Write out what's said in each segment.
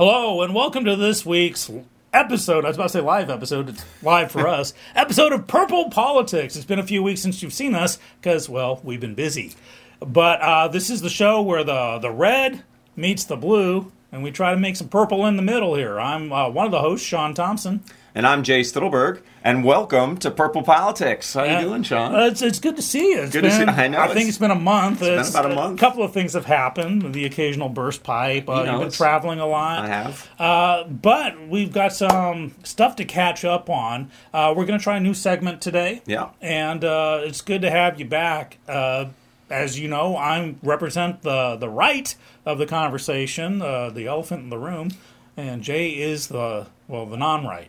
Hello, and welcome to this week's episode. I was about to say live episode. It's live for us. episode of Purple Politics. It's been a few weeks since you've seen us because, well, we've been busy. But uh, this is the show where the the red meets the blue, and we try to make some purple in the middle here. I'm uh, one of the hosts, Sean Thompson. And I'm Jay Stittelberg, and welcome to Purple Politics. How you doing, Sean? Uh, it's, it's good to see you. It's Good to been, see- I know, think it's- it's been a month. it's been about a month. A couple of things have happened. The occasional burst pipe. Uh, You know, you've been traveling a lot. I have. Uh, but we've got some stuff to catch up on. Uh, we're going to try a new segment today. Yeah. And uh, it's good to have you back. Uh, as you know, I represent the, the right of the conversation, uh, the elephant in the room, and Jay is the, well, the non right.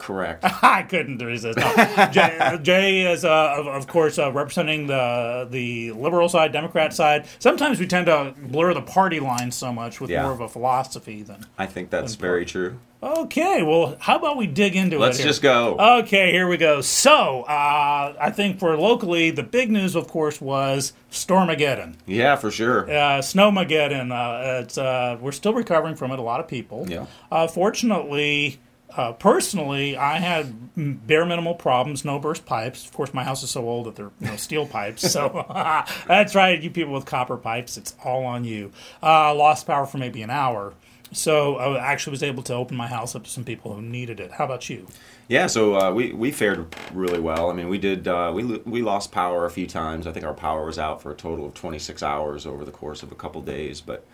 Correct. I couldn't resist. No. Jay, Jay is, uh, of, of course, uh, representing the the liberal side, Democrat side. Sometimes we tend to blur the party lines so much with Yeah. more of a philosophy than. I think that's very true. Okay, well, how about we dig into it? Let's just go. Okay, here we go. So, uh, I think for locally, the big news, of course, was Stormageddon, yeah, for sure. uh, Snowmageddon. Uh, it's uh, we're still recovering from it. A lot of people. Yeah. Uh, fortunately, uh, personally, I had bare minimal problems. No burst pipes. Of course, my house is so old that they're you know, steel pipes. So that's right. You people with copper pipes, it's all on you. Uh, lost power for maybe an hour. So I actually was able to open my house up to some people who needed it. How about you? Yeah, so uh, we we fared really well. I mean, we did uh, we we lost power a few times. I think our power was out for a total of 26 hours over the course of a couple days. But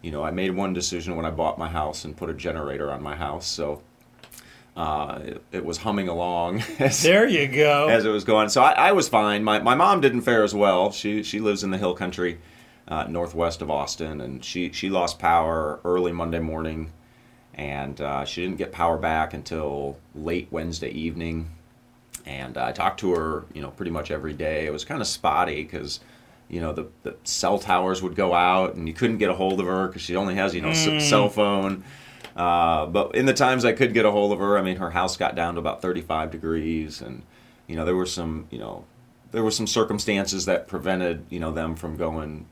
you know, I made one decision when I bought my house and put a generator on my house, so uh, it, it was humming along as, There you go. as it was going. So I, I was fine. My my mom didn't fare as well. She she lives in the hill country, uh, northwest of Austin, and she she lost power early Monday morning, and uh, she didn't get power back until late Wednesday evening. And I talked to her, you know, pretty much every day. It was kind of spotty because. You know the, the cell towers would go out, and you couldn't get a hold of her because she only has you know s- cell phone. Uh, but in the times I could get a hold of her, I mean, her house got down to about 35 degrees, and you know there were some, you know, there were some circumstances that prevented you know them from going,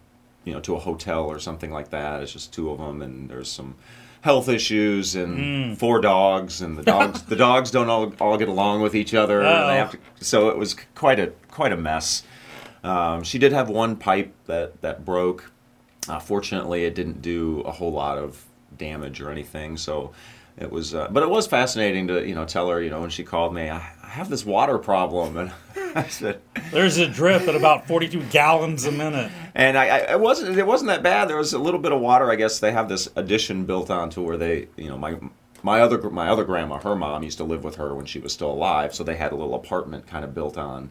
you know, to a hotel or something like that. It's just two of them, and there's some health issues and four dogs, and the dogs the dogs don't all, all get along with each other. and they have to, so it was quite a quite a mess. Um, she did have one pipe that that broke. Uh, fortunately, it didn't do a whole lot of damage or anything. So it was, uh, but it was fascinating to you know tell her you know when she called me, I, I have this water problem, and I said, There's a drip at about 42 gallons a minute. and I, I it wasn't it wasn't that bad. There was a little bit of water. I guess they have this addition built onto where they you know my. My other my other grandma, her mom used to live with her when she was still alive, so they had a little apartment kind of built on,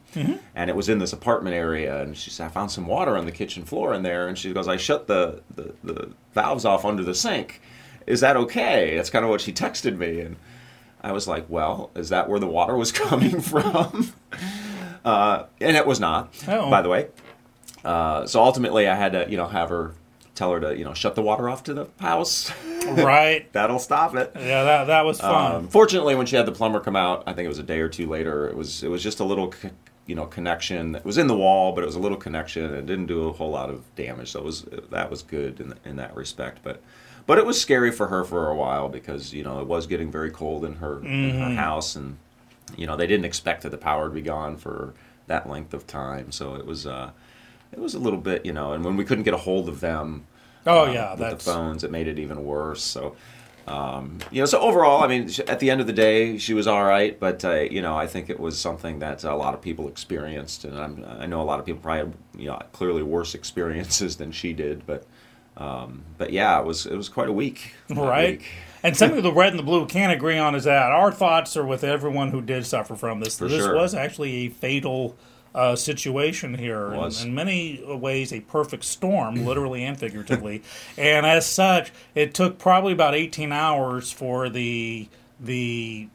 and it was in this apartment area. And she said, "I found some water on the kitchen floor in there," and she goes, "I shut the the, the valves off under the sink. Is that okay?" That's kind of what she texted me, and I was like, "Well, is that where the water was coming from?" uh, and it was not, Oh. by the way. Uh, so ultimately, I had to, you know, have her tell her to, you know, shut the water off to the house. Right? That'll stop it. Yeah, that, that was fun. Um, fortunately, when she had the plumber come out, I think it was a day or two later. It was it was just a little, you know, connection. It was in the wall, but it was a little connection. It didn't do a whole lot of damage. So it was that was good in in that respect. But but it was scary for her for a while because you know it was getting very cold in her in her house, and you know they didn't expect that the power would be gone for that length of time. So it was uh, it was a little bit, you know. And when we couldn't get a hold of them, oh, uh, yeah. with That's the phones. It made it even worse. So, um, you know, so overall, I mean, at the end of the day, she was all right. But uh, you know, I think it was something that a lot of people experienced, and I'm, I know a lot of people probably had, you know clearly worse experiences than she did. But um, but yeah, it was it was quite a week. right. week. And something the red and the blue can't agree on is that our thoughts are with everyone who did suffer from this. For this sure. was actually a fatal uh, situation here. In, was. in many ways, a perfect storm, literally and figuratively. and as such, it took probably about 18 hours for the the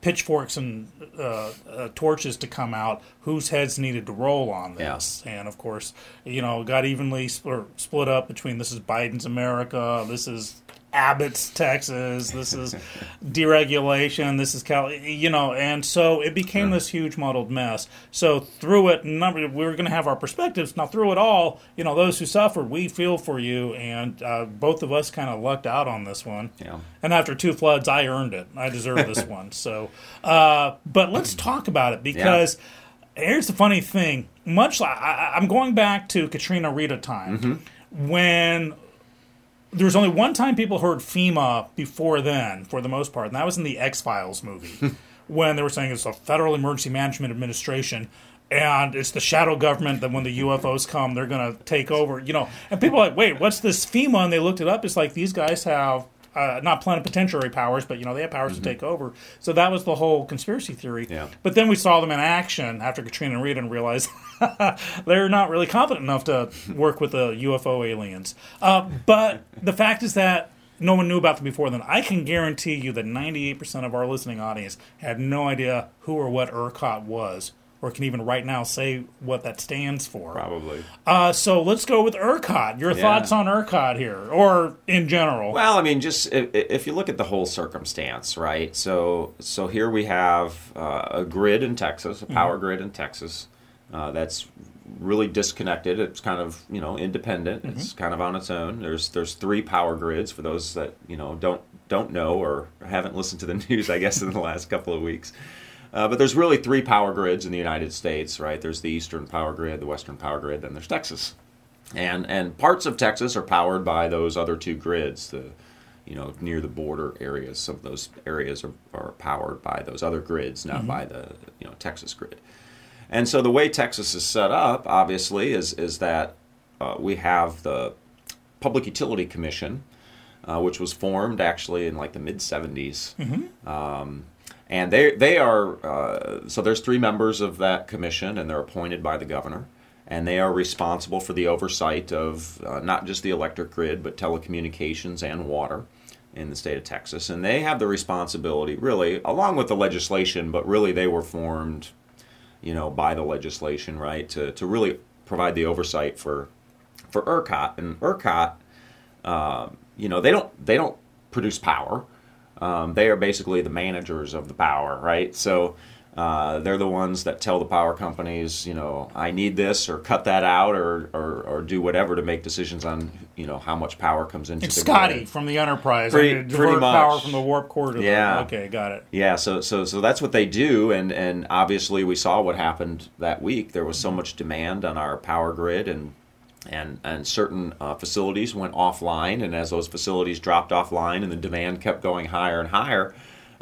pitchforks and uh, uh, torches to come out whose heads needed to roll on this. And of course you know got evenly split, split up between this is biden's america this is Abbott's Texas. This is deregulation. This is Cal. You know, and so it became this huge muddled mess. So through it, number we were going to have our perspectives. Now through it all, you know, those who suffered, we feel for you, and uh, both of us kind of lucked out on this one. Yeah. And after two floods, I earned it. I deserve this one. So, uh, but let's talk about it because here's the funny thing. Much like I, I'm going back to Katrina Rita time when there was only one time people heard FEMA before then, for the most part, and that was in the X Files movie when they were saying it's a Federal Emergency Management Administration. And it's the shadow government that when the UFOs come, they're going to take over, you know. And people are like, wait, what's this FEMA? And they looked it up. It's like these guys have uh, not plenipotentiary powers, but you know they have powers to take over. So that was the whole conspiracy theory. Yeah. But then we saw them in action after Katrina and Rita and realized they're not really competent enough to work with the UFO aliens. Uh, but the fact is that no one knew about them before then. I can guarantee you that 98% of our listening audience had no idea who or what ERCOT was, or can even right now say what that stands for. Probably. Uh, so let's go with ERCOT. Your Yeah. thoughts on ERCOT here, or in general? Well, I mean, just if, if you look at the whole circumstance, right? So, so here we have uh, a grid in Texas, a power grid in Texas, uh, that's really disconnected. It's kind of you know independent. It's kind of on its own. There's there's three power grids for those that you know don't don't know or haven't listened to the news. I guess in the last couple of weeks. Uh, but there's really three power grids in the United States, right? There's the Eastern Power Grid, the Western Power Grid, then there's Texas and and parts of Texas are powered by those other two grids. The you know near the border areas, some of those areas are, are powered by those other grids, not by the you know Texas grid. And so the way Texas is set up, obviously, is is that uh, we have the Public Utility Commission, uh, which was formed actually in like the mid '70s. Um, and they they are uh, so there's three members of that commission, and they're appointed by the governor, and they are responsible for the oversight of uh, not just the electric grid, but telecommunications and water in the state of Texas. And they have the responsibility, really, along with the legislation, but really they were formed, you know, by the legislation, right, to to really provide the oversight for for ERCOT. And ERCOT, uh, you know, they don't they don't produce power. Um, they are basically the managers of the power, right? So uh, they're the ones that tell the power companies, you know, I need this or cut that out or, or, or do whatever to make decisions on, you know, how much power comes into It's the Scotty grid. from the Enterprise. Pretty- I mean, pretty much. power from the warp core to the- Yeah. Okay, got it. Yeah, so so so that's what they do, and and obviously we saw what happened that week. There was so much demand on our power grid, and and and certain uh, facilities went offline, and as those facilities dropped offline, and the demand kept going higher and higher,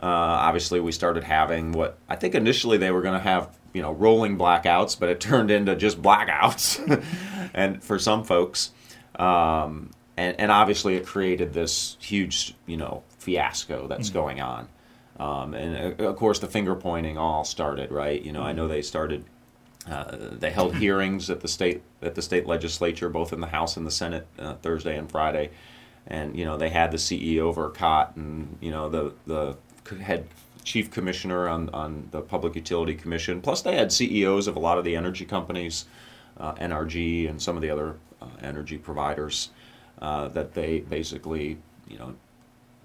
uh, obviously we started having what I think initially they were going to have, you know, rolling blackouts, but it turned into just blackouts, and for some folks. Um, and, and obviously, it created this huge, you know, fiasco that's going on. Um, and uh, of course, the finger pointing all started, right? You know, I know they started. Uh, they held hearings at the state at the state legislature, both in the House and the Senate, uh, Thursday and Friday, and you know they had the CEO of ERCOT and you know the the head chief commissioner on on the Public Utility Commission. Plus, they had CEOs of a lot of the energy companies, uh, NRG, and some of the other uh, energy providers uh, that they basically you know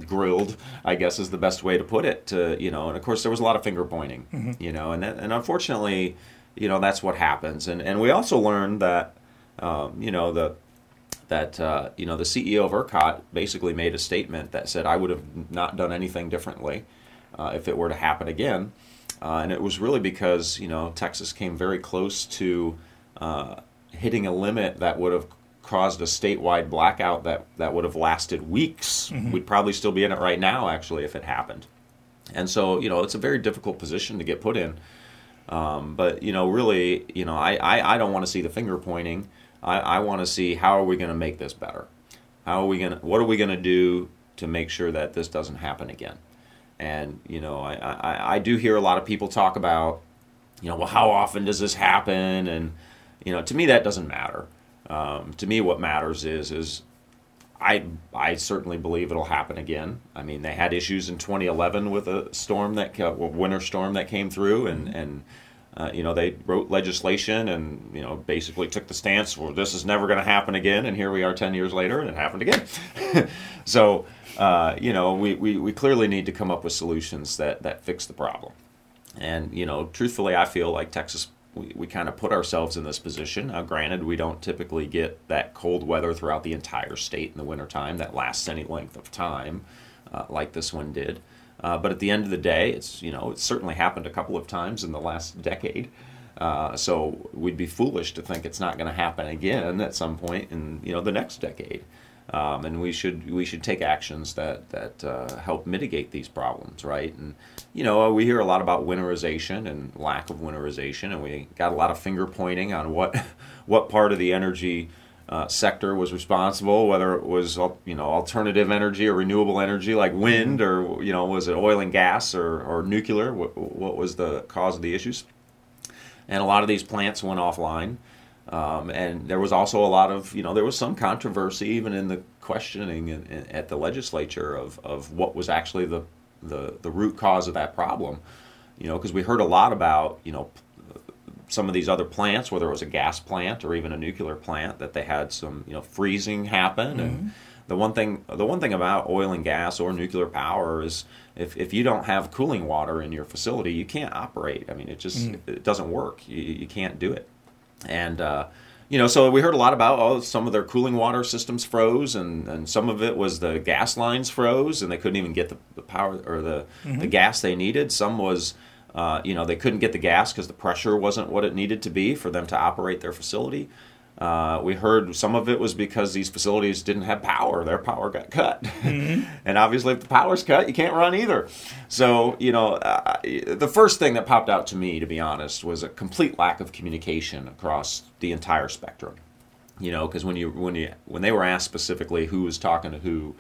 grilled, I guess is the best way to put it. To you know, and of course there was a lot of finger pointing, you know, and that, and unfortunately, you know, that's what happens. And and we also learned that, um, you know, the that uh, you know the CEO of ERCOT basically made a statement that said I would have not done anything differently uh, if it were to happen again, uh, and it was really because you know Texas came very close to uh, hitting a limit that would have caused a statewide blackout that that would have lasted weeks. We'd probably still be in it right now, actually, if it happened. And so you know it's a very difficult position to get put in. Um, but you know, really, you know, I, I, I don't want to see the finger pointing. I, I want to see how are we going to make this better. How are we going to? What are we going to do to make sure that this doesn't happen again? And you know, I, I, I do hear a lot of people talk about, you know, well, how often does this happen? And you know, to me, that doesn't matter. Um, to me, what matters is is I I certainly believe it'll happen again. I mean, they had issues in 2011 with a storm that a winter storm that came through, and and uh, you know, they wrote legislation and you know basically took the stance, well, this is never going to happen again, and here we are ten years later, and it happened again. so, uh, you know, we, we, we clearly need to come up with solutions that that fix the problem. And you know, truthfully, I feel like Texas we, we kind of put ourselves in this position. Granted, we don't typically get that cold weather throughout the entire state in the wintertime that lasts any length of time uh, like this one did. Uh, but at the end of the day, it's you know it's certainly happened a couple of times in the last decade. Uh, so we'd be foolish to think it's not going to happen again at some point in you know the next decade. Um, and we should we should take actions that that uh, help mitigate these problems, right? And you know we hear a lot about winterization and lack of winterization, and we got a lot of finger pointing on what what part of the energy uh, sector was responsible, whether it was you know alternative energy or renewable energy like wind, or you know was it oil and gas or, or nuclear? What, what was the cause of the issues? And a lot of these plants went offline, um, and there was also a lot of you know there was some controversy even in the questioning in, in, at the legislature of, of what was actually the, the the root cause of that problem. You know, because we heard a lot about you know some of these other plants, whether it was a gas plant or even a nuclear plant, that they had some you know freezing happen. Mm-hmm. And the one thing the one thing about oil and gas or nuclear power is if, if you don't have cooling water in your facility, you can't operate. I mean, it just mm. it doesn't work. You, you can't do it. And uh, you know, so we heard a lot about oh, some of their cooling water systems froze, and, and some of it was the gas lines froze, and they couldn't even get the, the power or the mm-hmm. the gas they needed. Some was uh, you know, they couldn't get the gas because the pressure wasn't what it needed to be for them to operate their facility. Uh, we heard some of it was because these facilities didn't have power; their power got cut, mm-hmm. and obviously, if the power's cut, you can't run either. So, you know, uh, the first thing that popped out to me, to be honest, was a complete lack of communication across the entire spectrum. You know, because when you when you when they were asked specifically who was talking to who,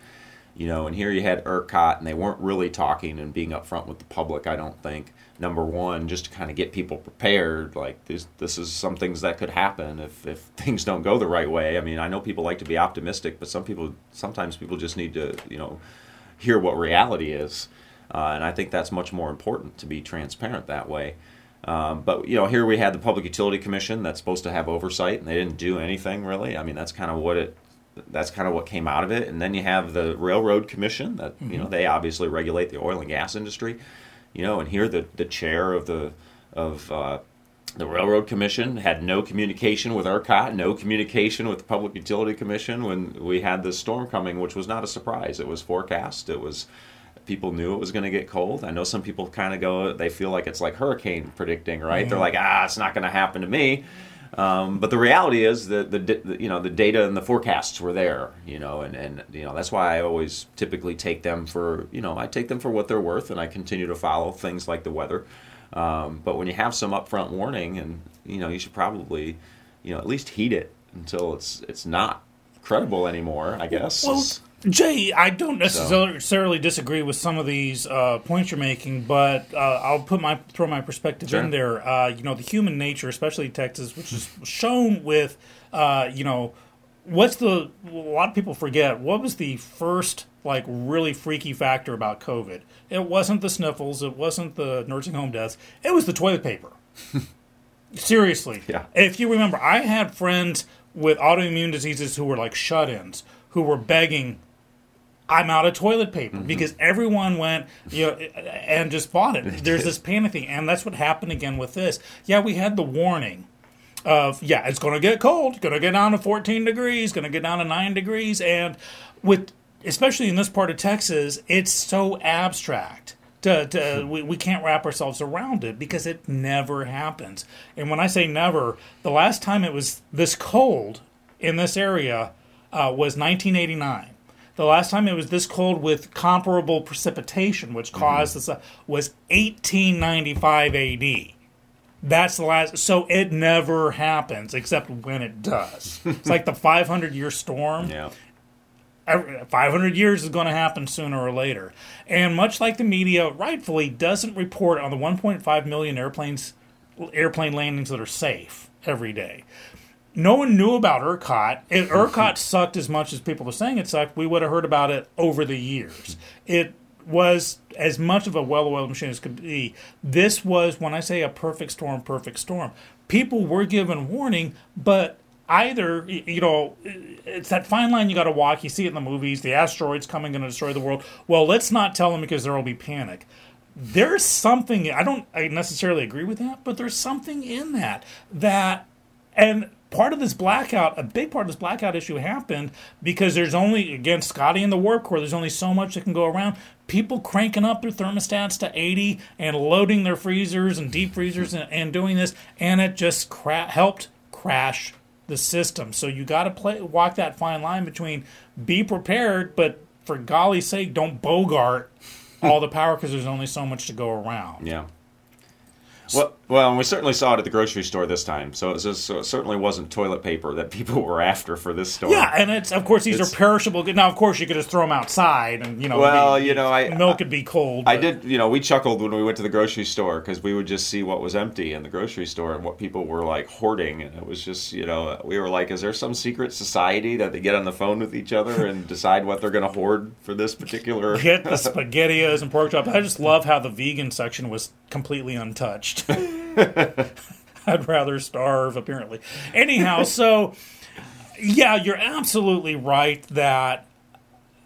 you know, and here you had ERCOT, and they weren't really talking and being upfront with the public. I don't think number one, just to kind of get people prepared. Like this, this is some things that could happen if, if things don't go the right way. I mean, I know people like to be optimistic, but some people, sometimes people just need to, you know, hear what reality is. Uh, and I think that's much more important to be transparent that way. Um, but you know, here we had the Public Utility Commission that's supposed to have oversight, and they didn't do anything really. I mean, that's kind of what it. That's kind of what came out of it. And then you have the Railroad Commission that mm-hmm. you know mm-hmm. they obviously regulate the oil and gas industry you know, and here the the chair of the of uh, the Railroad Commission had no communication with ERCOT, no communication with the Public Utility Commission when we had this storm coming, which was not a surprise. It was forecast. It was people knew it was going to get cold. I know some people kind of go, they feel like it's like hurricane predicting, right? They're like, ah, it's not going to happen to me. Um, but the reality is that the, the, you know the data and the forecasts were there, you know, and, and you know that's why I always typically take them for you know I take them for what they're worth, and I continue to follow things like the weather. Um, but when you have some upfront warning, and you know you should probably you know at least heed it until it's it's not credible anymore. I guess. Well, Jay, I don't necessarily so. disagree with some of these uh, points you're making, but uh, I'll put my throw my perspective sure. in there. Uh, you know, the human nature, especially Texas, which is shown with, uh, you know, what's the a lot of people forget what was the first like really freaky factor about COVID? It wasn't the sniffles, it wasn't the nursing home deaths, it was the toilet paper. Seriously, yeah. If you remember, I had friends with autoimmune diseases who were like shut-ins who were begging I'm out of toilet paper mm-hmm. because everyone went, you know, and just bought it. There's this panic thing, and that's what happened again with this. Yeah, we had the warning of yeah, it's going to get cold, going to get down to 14 degrees, going to get down to nine degrees, and with especially in this part of Texas, it's so abstract. To, to, we, we can't wrap ourselves around it because it never happens. And when I say never, the last time it was this cold in this area uh, was 1989. The last time it was this cold with comparable precipitation, which caused mm-hmm. this, was 1895 AD. That's the last. So it never happens except when it does. it's like the 500 year storm. Yeah. 500 years is going to happen sooner or later. And much like the media rightfully doesn't report on the 1.5 million airplanes airplane landings that are safe every day no one knew about ERCOT. If ERCOT sucked as much as people were saying it sucked, we would have heard about it over the years. It was as much of a well-oiled machine as could be. This was, when I say a perfect storm, perfect storm. People were given warning, but either you know it's that fine line you got to walk you see it in the movies the asteroids coming going to destroy the world well let's not tell them because there will be panic there's something i don't I necessarily agree with that but there's something in that that and part of this blackout a big part of this blackout issue happened because there's only again scotty and the warp core there's only so much that can go around people cranking up their thermostats to 80 and loading their freezers and deep freezers and, and doing this and it just cra- helped crash the system. So you got to play walk that fine line between be prepared, but for golly's sake, don't bogart all the power because there's only so much to go around. Yeah. Well, well, and we certainly saw it at the grocery store this time. So it, was just, so it certainly wasn't toilet paper that people were after for this store. Yeah, and it's of course these It's- are perishable. Now, of course, you could just throw them outside, and you know, Well, you know, I- milk could be cold. I but- did, you know, we chuckled when we went to the grocery store because we would just see what was empty in the grocery store and what people were like hoarding, and it was just, you know, we were like, is there some secret society that they get on the phone with each other and decide what they're going to hoard for this particular? Get the spaghettios and pork chops. I just love how the vegan section was completely untouched. I'd rather starve, apparently. Anyhow, so yeah, you're absolutely right that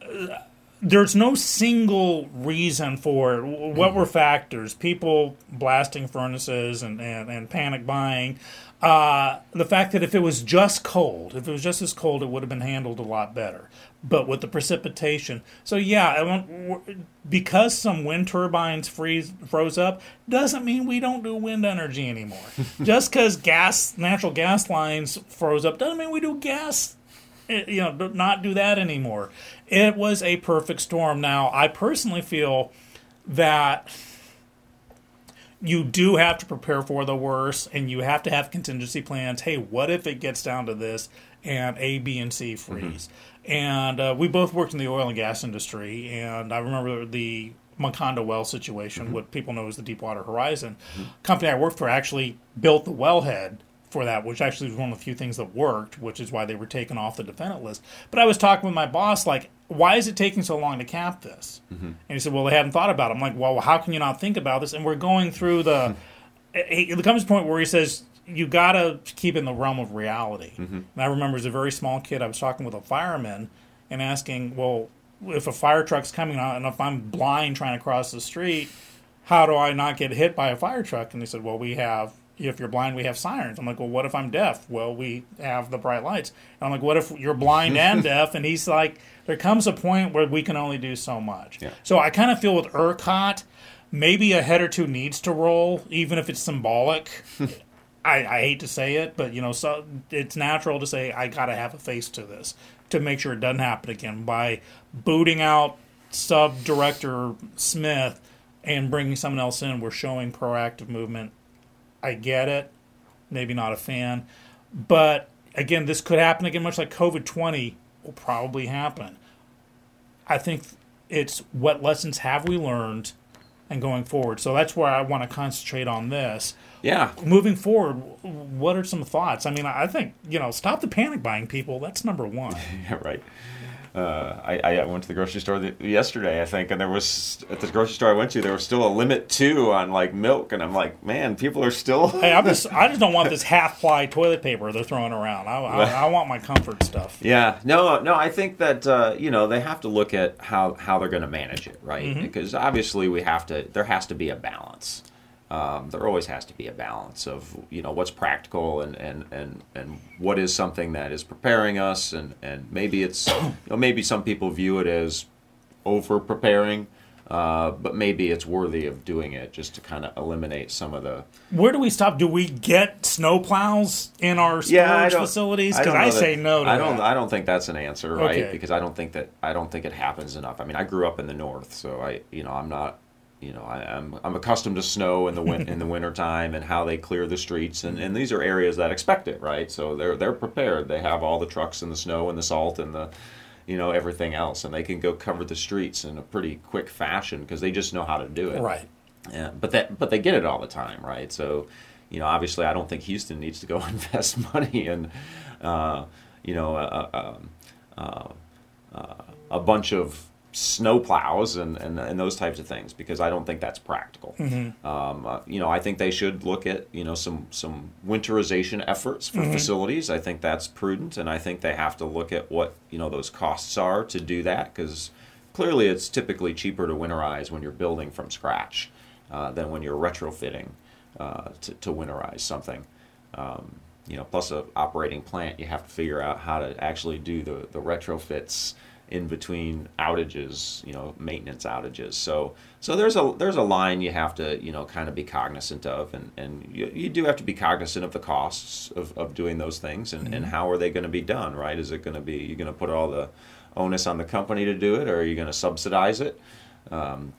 uh, there's no single reason for it. What were factors? People blasting furnaces and, and, and panic buying. Uh, the fact that if it was just cold, if it was just as cold, it would have been handled a lot better. But with the precipitation, so yeah, because some wind turbines freeze froze up doesn't mean we don't do wind energy anymore. just because gas, natural gas lines froze up doesn't mean we do gas eh, you know, not do that anymore. It was a perfect storm. Now, I personally feel that you do have to prepare for the worst and you have to have contingency plans. Hey, what if it gets down to this and A, B, and C freeze? And uh, we both worked in the oil and gas industry, and I remember the Macondo well situation, what people know as the Deepwater Horizon. Company I worked for actually built the wellhead for that, which actually was one of the few things that worked, which is why they were taken off the defendant list. But I was talking with my boss, like, why is it taking so long to cap this? Mm-hmm. And he said, well, they hadn't thought about it. I'm like, well, how can you not think about this? And we're going through the. Hmm. It it comes to a point where he says, you got to keep in the realm of reality. Mm-hmm. And I remember as a very small kid, I was talking with a fireman and asking, well, if a fire truck's coming out and if I'm blind trying to cross the street, how do I not get hit by a fire truck? And they said, well, we have, if you're blind, we have sirens. I'm like, well, what if I'm deaf? Well, we have the bright lights. And I'm like, what if you're blind and deaf? And he's like, there comes a point where we can only do so much. Yeah. So I kind of feel with ERCOT, maybe a head or two needs to roll, even if it's symbolic. I, I hate to say it, but you know, so it's natural to say I got to have a face to this to make sure it doesn't happen again by booting out sub director Smith and bringing someone else in. We're showing proactive movement. I get it. Maybe not a fan, but again, this could happen again, much like COVID twenty will probably happen. I think it's what lessons have we learned and going forward. So that's where I want to concentrate on this Yeah. moving forward, what are some thoughts? I mean, I think you know, stop the panic buying, people. That's number one. Yeah, right. Uh, I, I went to the grocery store th- yesterday, I think, and there was at the grocery store I went to, there was still a limit two on like milk, and I'm like, man, people are still. hey, I'm just, I just don't want this half ply toilet paper they're throwing around. I, I, I want my comfort stuff. Yeah, no, no. I think that uh, you know they have to look at how how they're going to manage it, right? Mm-hmm. Because obviously we have to. There has to be a balance. Um, there always has to be a balance of you know what's practical and and and and what is something that is preparing us, and and maybe it's you know maybe some people view it as over preparing. Uh, but maybe it's worthy of doing it just to kind of eliminate some of the Where do we stop? Do we get snow plows in our storage facilities? Because I, know that- say no to I don't. that. I don't think that's an answer, right? Okay. Because I don't think that. I don't think it happens enough. I mean, I grew up in the north, so I, you know, I'm not. You know, I, I'm I'm accustomed to snow in the win- in the wintertime and how they clear the streets, and, and these are areas that expect it, right? So they're they're prepared. They have all the trucks and the snow and the salt and the, you know, everything else, and they can go cover the streets in a pretty quick fashion because they just know how to do it. Right. Yeah, but that but they get it all the time, right? So, you know, obviously, I don't think Houston needs to go invest money in, uh, you know, uh, um, uh, uh, a bunch of snow plows and, and, and those types of things because I don't think that's practical. Mm-hmm. Um, uh, you know, I think they should look at you know some some winterization efforts for Mm-hmm. facilities. I think that's prudent, and I think they have to look at what you know those costs are to do that because clearly it's typically cheaper to winterize when you're building from scratch uh, than when you're retrofitting uh, to, to winterize something. Um, you know, plus a operating plant, you have to figure out how to actually do the, the retrofits in between outages, you know, maintenance outages. So so there's a there's a line you have to you know kind of be cognizant of, and and you, you do have to be cognizant of the costs of, of doing those things, and, and how are they going to be done, right? Is it going to be you're going to put all the onus on the company to do it, or are you going to subsidize it? Um,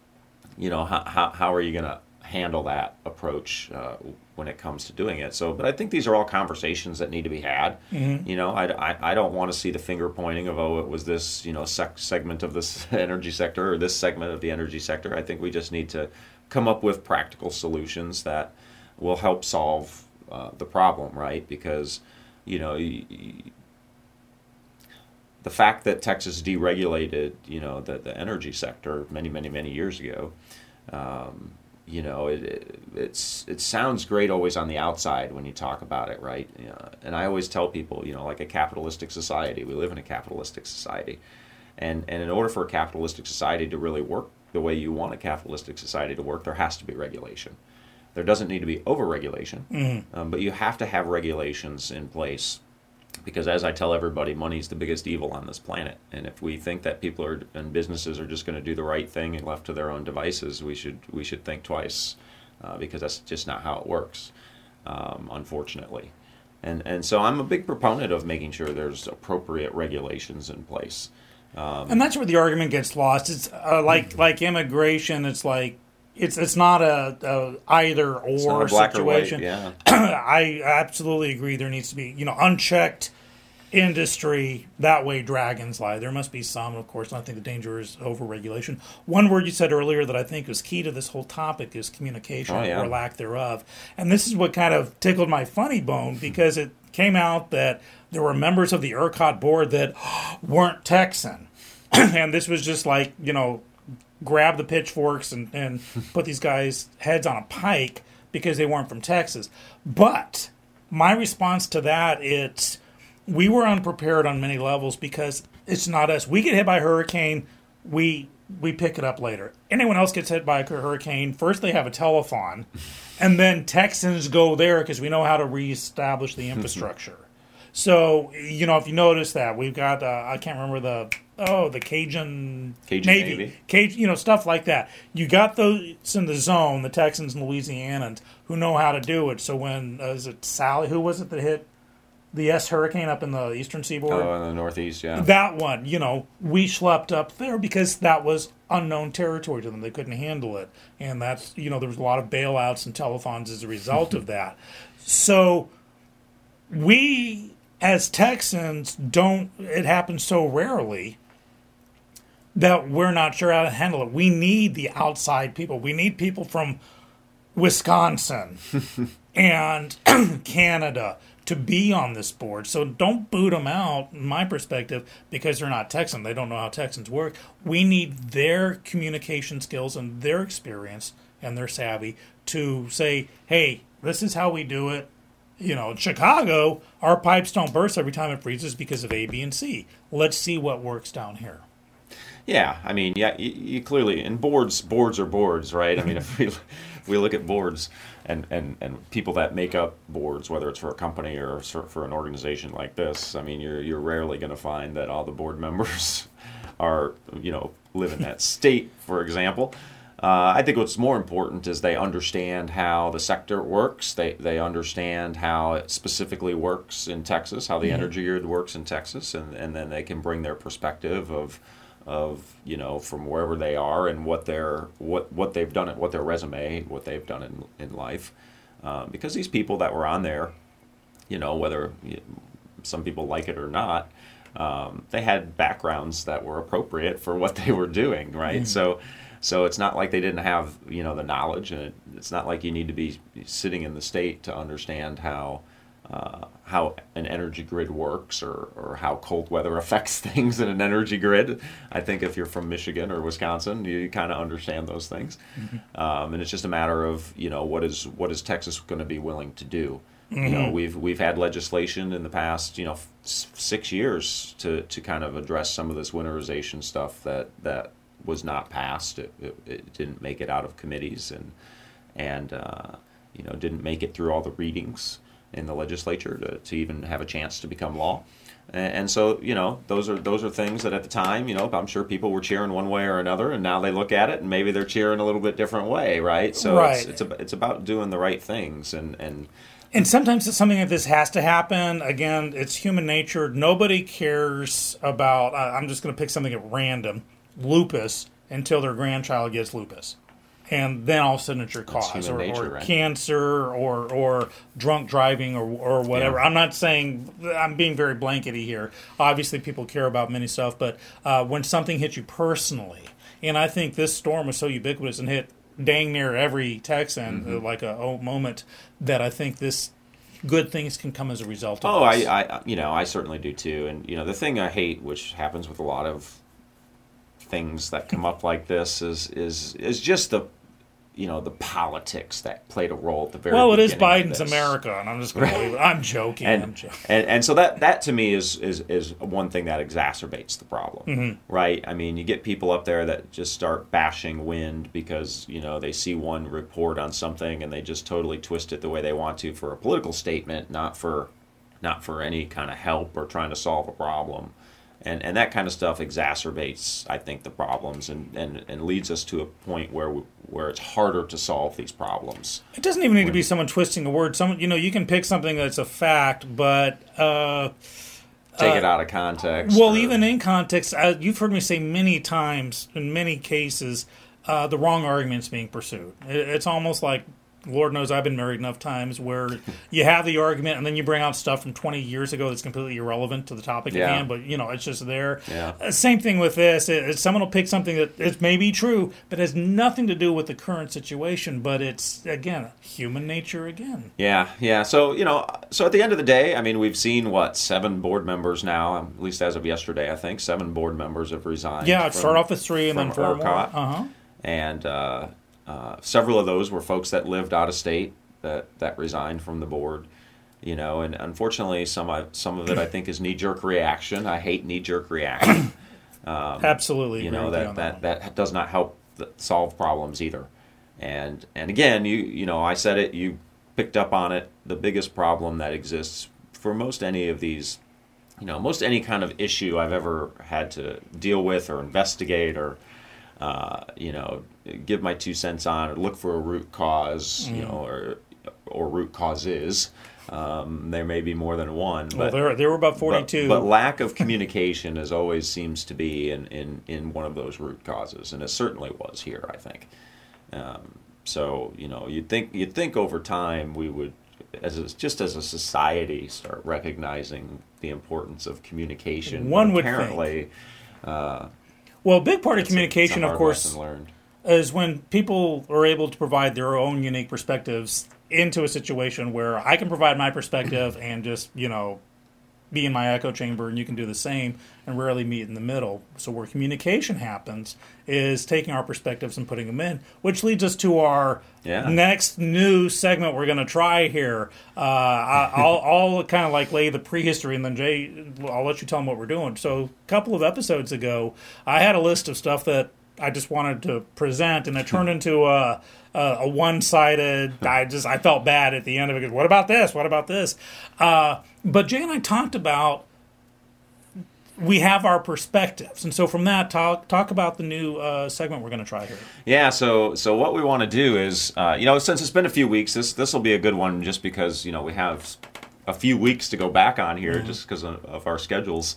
you know, how, how, how are you going to handle that approach uh, when it comes to doing it? So, but I think these are all conversations that need to be had. You know, I, I, I don't want to see the finger pointing of, oh, it was this, you know, sec- segment of this energy sector or this segment of the energy sector. I think we just need to come up with practical solutions that will help solve uh, the problem, right? Because, you know, y- y- the fact that Texas deregulated, you know, the, the energy sector many, many, many years ago, um, you know, it, it it's it sounds great always on the outside when you talk about it, right? And I always tell people, you know, like a capitalistic society, we live in a capitalistic society, and and in order for a capitalistic society to really work the way you want a capitalistic society to work, there has to be regulation. There doesn't need to be overregulation, um, but you have to have regulations in place because as I tell everybody, money's the biggest evil on this planet. And if we think that people are and businesses are just going to do the right thing and left to their own devices, we should we should think twice uh, because that's just not how it works, um, unfortunately. And and so I'm a big proponent of making sure there's appropriate regulations in place. and that's where the argument gets lost. It's uh, like Hmm. like immigration. It's like it's it's not a, a either or a situation. or. Yeah. I absolutely agree. There needs to be, you know, unchecked industry. That way, dragons lie. There must be some, of course. And I think the danger is overregulation. One word you said earlier that I think is key to this whole topic is communication Oh, yeah. or lack thereof. And this is what kind of tickled my funny bone because it came out that there were members of the ERCOT board that weren't Texan. and this was just like, you know, grab the pitchforks and, and put these guys' heads on a pike because they weren't from Texas. But my response to that it's we were unprepared on many levels because it's not us. We get hit by a hurricane, we we pick it up later. Anyone else gets hit by a hurricane, first they have a telethon, and then Texans go there because we know how to reestablish the infrastructure. So you know, if you notice that we've got uh, I can't remember the oh the Cajun, Cajun Navy. Cajun, you know stuff like that. You got those in the zone, the Texans and Louisianans who know how to do it. So when uh, is it Sally? Who was it that hit the S hurricane up in the eastern seaboard? Oh, in the Northeast, yeah. that one, you know, we schlepped up there because that was unknown territory to them. They couldn't handle it. And that's, you know, there was a lot of bailouts and telethons as a result of that. So we, as Texans, don't, it happens so rarely that we're not sure how to handle it. We need the outside people. We need people from Wisconsin and Canada to be on this board. So don't boot them out, in my perspective, because they're not Texan. They don't know how Texans work. We need their communication skills and their experience and their savvy to say, hey, this is how we do it. You know, Chicago, our pipes don't burst every time it freezes because of A, B, and C. Let's see what works down here. Yeah, I mean, yeah, you, you clearly and boards, boards are boards, right? I mean, if we if we look at boards and, and, and people that make up boards, whether it's for a company or for an organization like this, I mean, you're you're rarely going to find that all the board members are you know live in that state, for example. Uh, I think what's more important is they understand how the sector works. They they understand how it specifically works in Texas, how the energy grid works in Texas, and, and then they can bring their perspective of of you know from wherever they are and what their what what they've done what their resume what they've done in in life. Uh, because these people that were on there you know whether you- some people like it or not um, they had backgrounds that were appropriate for what they were doing right? So so it's not like they didn't have you know the knowledge and it, it's not like you need to be sitting in the state to understand how uh, how an energy grid works or, or how cold weather affects things in an energy grid. I think if you're from Michigan or Wisconsin, you kind of understand those things. Mm-hmm. Um, and it's just a matter of you know what is what is Texas going to be willing to do. Mm-hmm. You know, mm-hmm. we've we've had legislation in the past, you know, f- six years to, to kind of address some of this winterization stuff that that was not passed. It, it, it didn't make it out of committees and and uh, you know didn't make it through all the readings in the legislature to, to even have a chance to become law. And, and so you know those are those are things that at the time you know I'm sure people were cheering one way or another, and now they look at it and maybe they're cheering a little bit different way, right? So right. it's it's, a, it's about doing the right things and and and sometimes something like this has to happen. Again, it's human nature. Nobody cares about. I'm just going to pick something at random, lupus, until their grandchild gets lupus and then all of a sudden it's your cause or, nature, or right? cancer or or drunk driving or or whatever. Yeah. I'm not saying I'm being very blankety here. Obviously, people care about many stuff, but uh, when something hits you personally, and I think this storm was so ubiquitous and hit dang near every Texan mm-hmm. uh, like a oh, moment that I think this good things can come as a result of oh I, I you know i certainly do too and you know the thing i hate which happens with a lot of things that come up like this is is is just the you know the politics that played a role at the very well. It is Biden's America, and I'm just going to leave it. I'm joking. And, I'm joking. And, and so that that to me is is is one thing that exacerbates the problem, mm-hmm. right? I mean, you get people up there that just start bashing wind because you know they see one report on something and they just totally twist it the way they want to for a political statement, not for not for any kind of help or trying to solve a problem and and that kind of stuff exacerbates I think the problems and and, and leads us to a point where we, where it's harder to solve these problems. It doesn't even need when, to be someone twisting a word. Someone you know you can pick something that's a fact, but. Uh, Take uh, it out of context. Well, or, even in context, uh, you've heard me say many times, in many cases, uh, the wrong argument's being pursued. It, it's almost like Lord knows I've been married enough times where you have the argument and then you bring out stuff from 20 years ago that's completely irrelevant to the topic yeah. at hand, but you know, it's just there. Yeah. Uh, same thing with this. It, it, someone will pick something that it may be true, but has nothing to do with the current situation, but it's, again, human nature again. Yeah, yeah. So, you know, so at the end of the day, I mean, we've seen what, seven board members now, at least as of yesterday, I think, seven board members have resigned. Yeah, start off with three and then four ERCOT. more. Uh-huh. And, uh, uh, several of those were folks that lived out of state that, that resigned from the board, you know, and unfortunately, some some of it I think is knee jerk reaction. I hate knee jerk reaction. Um, Absolutely, you know that that, that, that does not help solve problems either. And and again, you you know, I said it, you picked up on it. The biggest problem that exists for most any of these, you know, most any kind of issue I've ever had to deal with or investigate or uh, you know, give my two cents on or look for a root cause, mm. you know, or or root causes. Um, there may be more than one. But, well, there, there were about 42. But, but lack of communication is always seems to be in, in, in one of those root causes, and it certainly was here, I think. Um, so, you know, you'd think, you'd think over time we would, as a, just as a society, start recognizing the importance of communication. One would apparently, think. Uh, well, a big part of communication, a, of course, is when people are able to provide their own unique perspectives into a situation where I can provide my perspective and just, you know, be in my echo chamber and you can do the same and rarely meet in the middle. So where communication happens is taking our perspectives and putting them in, which leads us to our yeah. next new segment we're going to try here. Uh, I, will I'll kind of like lay the prehistory and then Jay, I'll let you tell them what we're doing. So a couple of episodes ago, I had a list of stuff that I just wanted to present and it turned into a, a, a one-sided, I just, I felt bad at the end of it. What about this? What about this? Uh, but Jay and I talked about we have our perspectives, and so from that, talk talk about the new uh, segment we're going to try here. Yeah. So so what we want to do is, uh, you know, since it's been a few weeks, this this will be a good one, just because you know we have a few weeks to go back on here, mm-hmm. just because of, of, our schedules.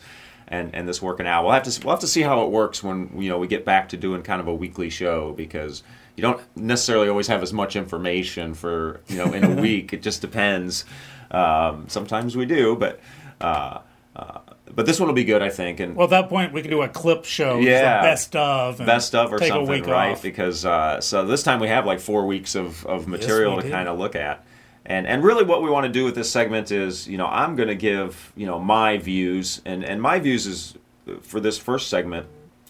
And, and this working out, we'll have to we'll have to see how it works when you know we get back to doing kind of a weekly show because you don't necessarily always have as much information for you know in a week. It just depends. Um, sometimes we do, but uh, uh, but this one will be good, I think. And well, at that point, we can do a clip show, yeah, best of, best of, or something, right? Off. Because uh, so this time we have like four weeks of, of material yes, to kind of look at, And, and really what we want to do with this segment is, you know, I'm going to give, you know, my views. And, and my views is for this first segment,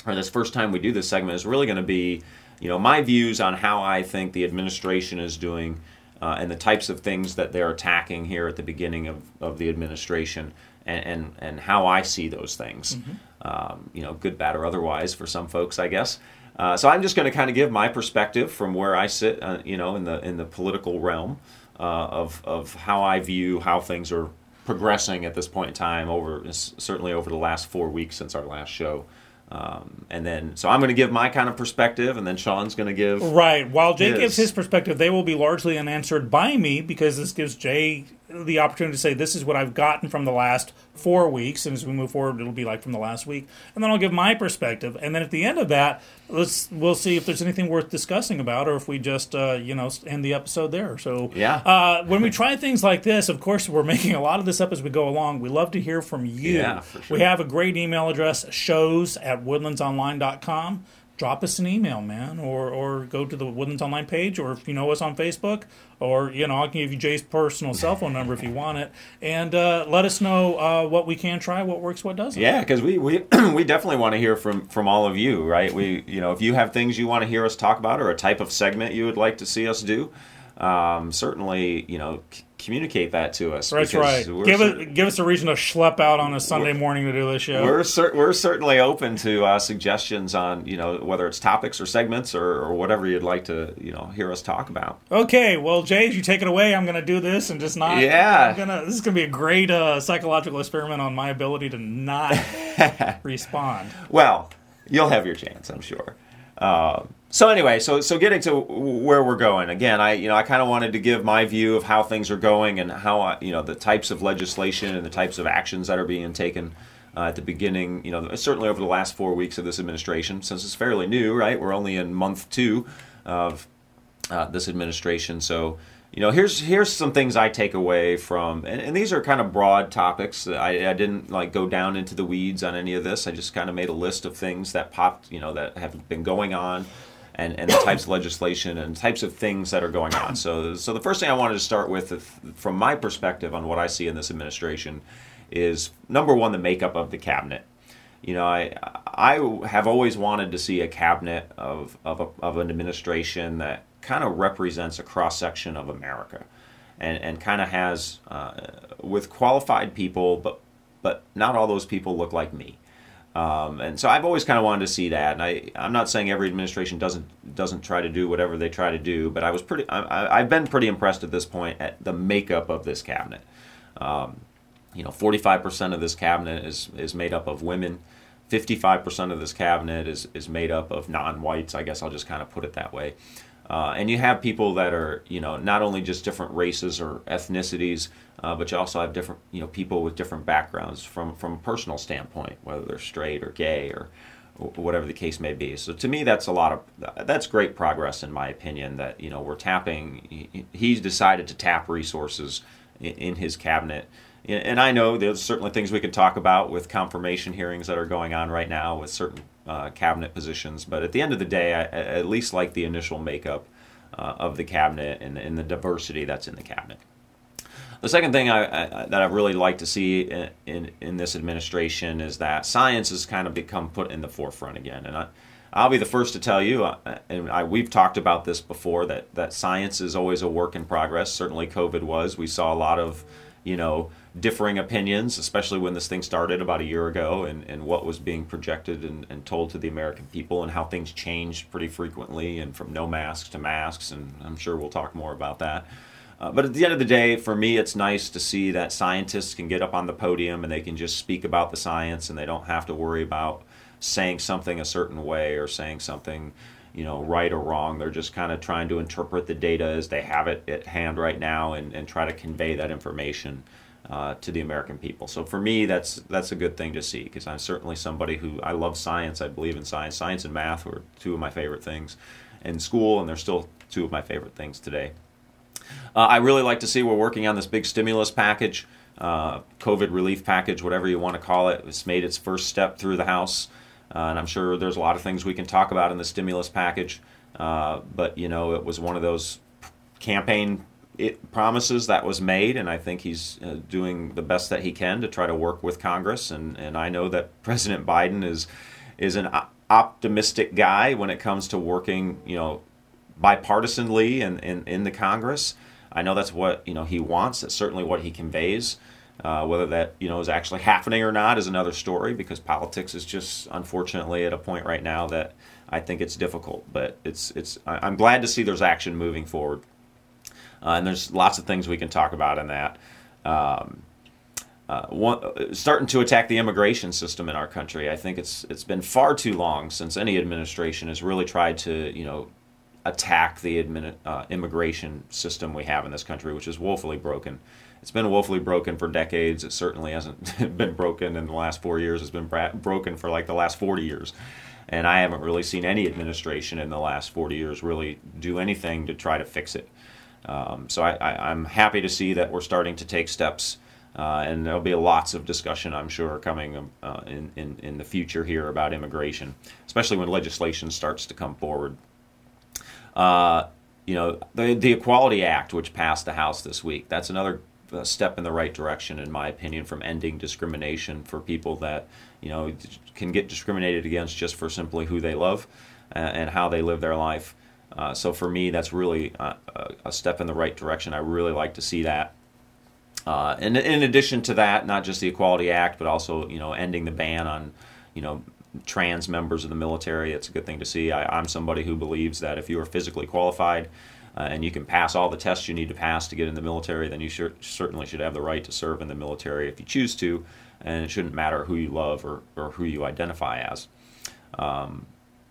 or this first time we do this segment, is really going to be, you know, my views on how I think the administration is doing uh, and the types of things that they're attacking here at the beginning of, of the administration and, and, and how I see those things. Mm-hmm. Um, you know, good, bad, or otherwise for some folks, I guess. Uh, so I'm just going to kind of give my perspective from where I sit, uh, you know, in the in the political realm uh, of of how I view how things are progressing at this point in time. Over certainly over the last four weeks since our last show. Um, and then, so I'm going to give my kind of perspective, and then Sean's going to give right. While Jay his. gives his perspective, they will be largely unanswered by me because this gives Jay the opportunity to say this is what I've gotten from the last four weeks, and as we move forward, it'll be like from the last week, and then I'll give my perspective, and then at the end of that, let's we'll see if there's anything worth discussing about, or if we just uh, you know end the episode there. So yeah, uh, when we try things like this, of course, we're making a lot of this up as we go along. We love to hear from you. Yeah, sure. We have a great email address: shows at woodlandsonline.com drop us an email, man, or or go to the Woodlands Online page, or if you know us on Facebook, or you know I can give you Jay's personal cell phone number if you want it, and uh, let us know uh, what we can try, what works, what doesn't. Yeah, because we we we definitely want to hear from from all of you, right? We you know if you have things you want to hear us talk about, or a type of segment you would like to see us do, um, certainly you know communicate that to us. That's right. Give it, give us a reason to schlep out on a Sunday morning to do this show. We're cer- we're certainly open to uh, suggestions on you know whether it's topics or segments or, or, whatever you'd like to you know hear us talk about. Okay, well, Jay, you take it away, I'm going to do this and just not. Yeah. Gonna, this is going to be a great uh, psychological experiment on my ability to not respond. Well, you'll have your chance, I'm sure. Uh, so anyway, so so getting to where we're going again, I you know I kind of wanted to give my view of how things are going and how I, you know the types of legislation and the types of actions that are being taken uh, at the beginning. You know, certainly over the last four weeks of this administration, since it's fairly new, right? We're only in month two of uh, this administration, so you know here's here's some things I take away from, and, and these are kind of broad topics. I, I didn't like go down into the weeds on any of this. I just kind of made a list of things that popped, you know, that have been going on and, and the types of legislation and types of things that are going on. So, so the first thing I wanted to start with, from my perspective on what I see in this administration, is number one, the makeup of the cabinet. You know, I I have always wanted to see a cabinet of of, a, of an administration that kind of represents a cross section of America, and and kind of has uh, with qualified people, but but not all those people look like me. Um, and so I've always kind of wanted to see that. And I, I'm not saying every administration doesn't doesn't try to do whatever they try to do, but I was pretty. I, have been pretty impressed at this point at the makeup of this cabinet. Um, you know, 45% of this cabinet is is made up of women. 55% of this cabinet is is made up of non-whites. I guess I'll just kind of put it that way. Uh, and you have people that are, you know, not only just different races or ethnicities, uh, but you also have different, you know, people with different backgrounds from from a personal standpoint, whether they're straight or gay or, whatever the case may be. So to me, that's a lot of that's great progress in my opinion. That you know we're tapping. He, he's decided to tap resources in his cabinet. And I know there's certainly things we could talk about with confirmation hearings that are going on right now with certain uh, cabinet positions. But at the end of the day, I, I at least like the initial makeup uh, of the cabinet and, and, the diversity that's in the cabinet. The second thing I, I, that I really like to see in, in, in, this administration is that science has kind of become put in the forefront again. And I, will be the first to tell you, uh, and we've talked about this before, that, that science is always a work in progress. Certainly, COVID was. We saw a lot of, you know, differing opinions, especially when this thing started about a year ago and, and what was being projected and, and told to the American people and how things changed pretty frequently and from no masks to masks. And I'm sure we'll talk more about that. Uh, but at the end of the day, for me, it's nice to see that scientists can get up on the podium and they can just speak about the science and they don't have to worry about saying something a certain way or saying something you know right or wrong they're just kind of trying to interpret the data as they have it at hand right now and, and try to convey that information uh, to the American people. So for me, that's that's a good thing to see because I'm certainly somebody who I love science. I believe in science. Science and math were two of my favorite things in school, and they're still two of my favorite things today. Uh, I really like to see we're working on this big stimulus package, uh, COVID relief package, whatever you want to call it. It's made its first step through the House, uh, and I'm sure there's a lot of things we can talk about in the stimulus package. Uh, but you know, it was one of those campaign it promises that was made, and I think he's uh, doing the best that he can to try to work with Congress. And, and I know that President Biden is is an optimistic guy when it comes to working, you know, bipartisanly in, in, in the Congress. I know that's what you know he wants. That's certainly what he conveys. Uh, whether that you know is actually happening or not is another story because politics is just unfortunately at a point right now that I think it's difficult. But it's it's I'm glad to see there's action moving forward, uh, and there's lots of things we can talk about in that. Um, uh, one, starting to attack the immigration system in our country. I think it's it's been far too long since any administration has really tried to you know attack the admin, uh, immigration system we have in this country, which is woefully broken it's been woefully broken for decades. It certainly hasn't been broken in the last four years. It's been bra- broken for like the last 40 years. And I haven't really seen any administration in the last 40 years really do anything to try to fix it. Um, so I, am happy to see that we're starting to take steps. Uh, and there'll be lots of discussion, I'm sure, coming um, uh, in, in, in the future here about immigration, especially when legislation starts to come forward. Uh, you know, the, the Equality Act, which passed the House this week, that's another a step in the right direction, in my opinion, from ending discrimination for people that you know can get discriminated against just for simply who they love uh, and how they live their life. Uh, so for me, that's really a, a, step in the right direction. I really like to see that. Uh, and in addition to that, not just the Equality Act, but also you know ending the ban on you know trans members of the military. It's a good thing to see. I, I'm somebody who believes that if you are physically qualified uh, and you can pass all the tests you need to pass to get in the military, then you certainly should have the right to serve in the military if you choose to, and it shouldn't matter who you love or, or who you identify as. Um,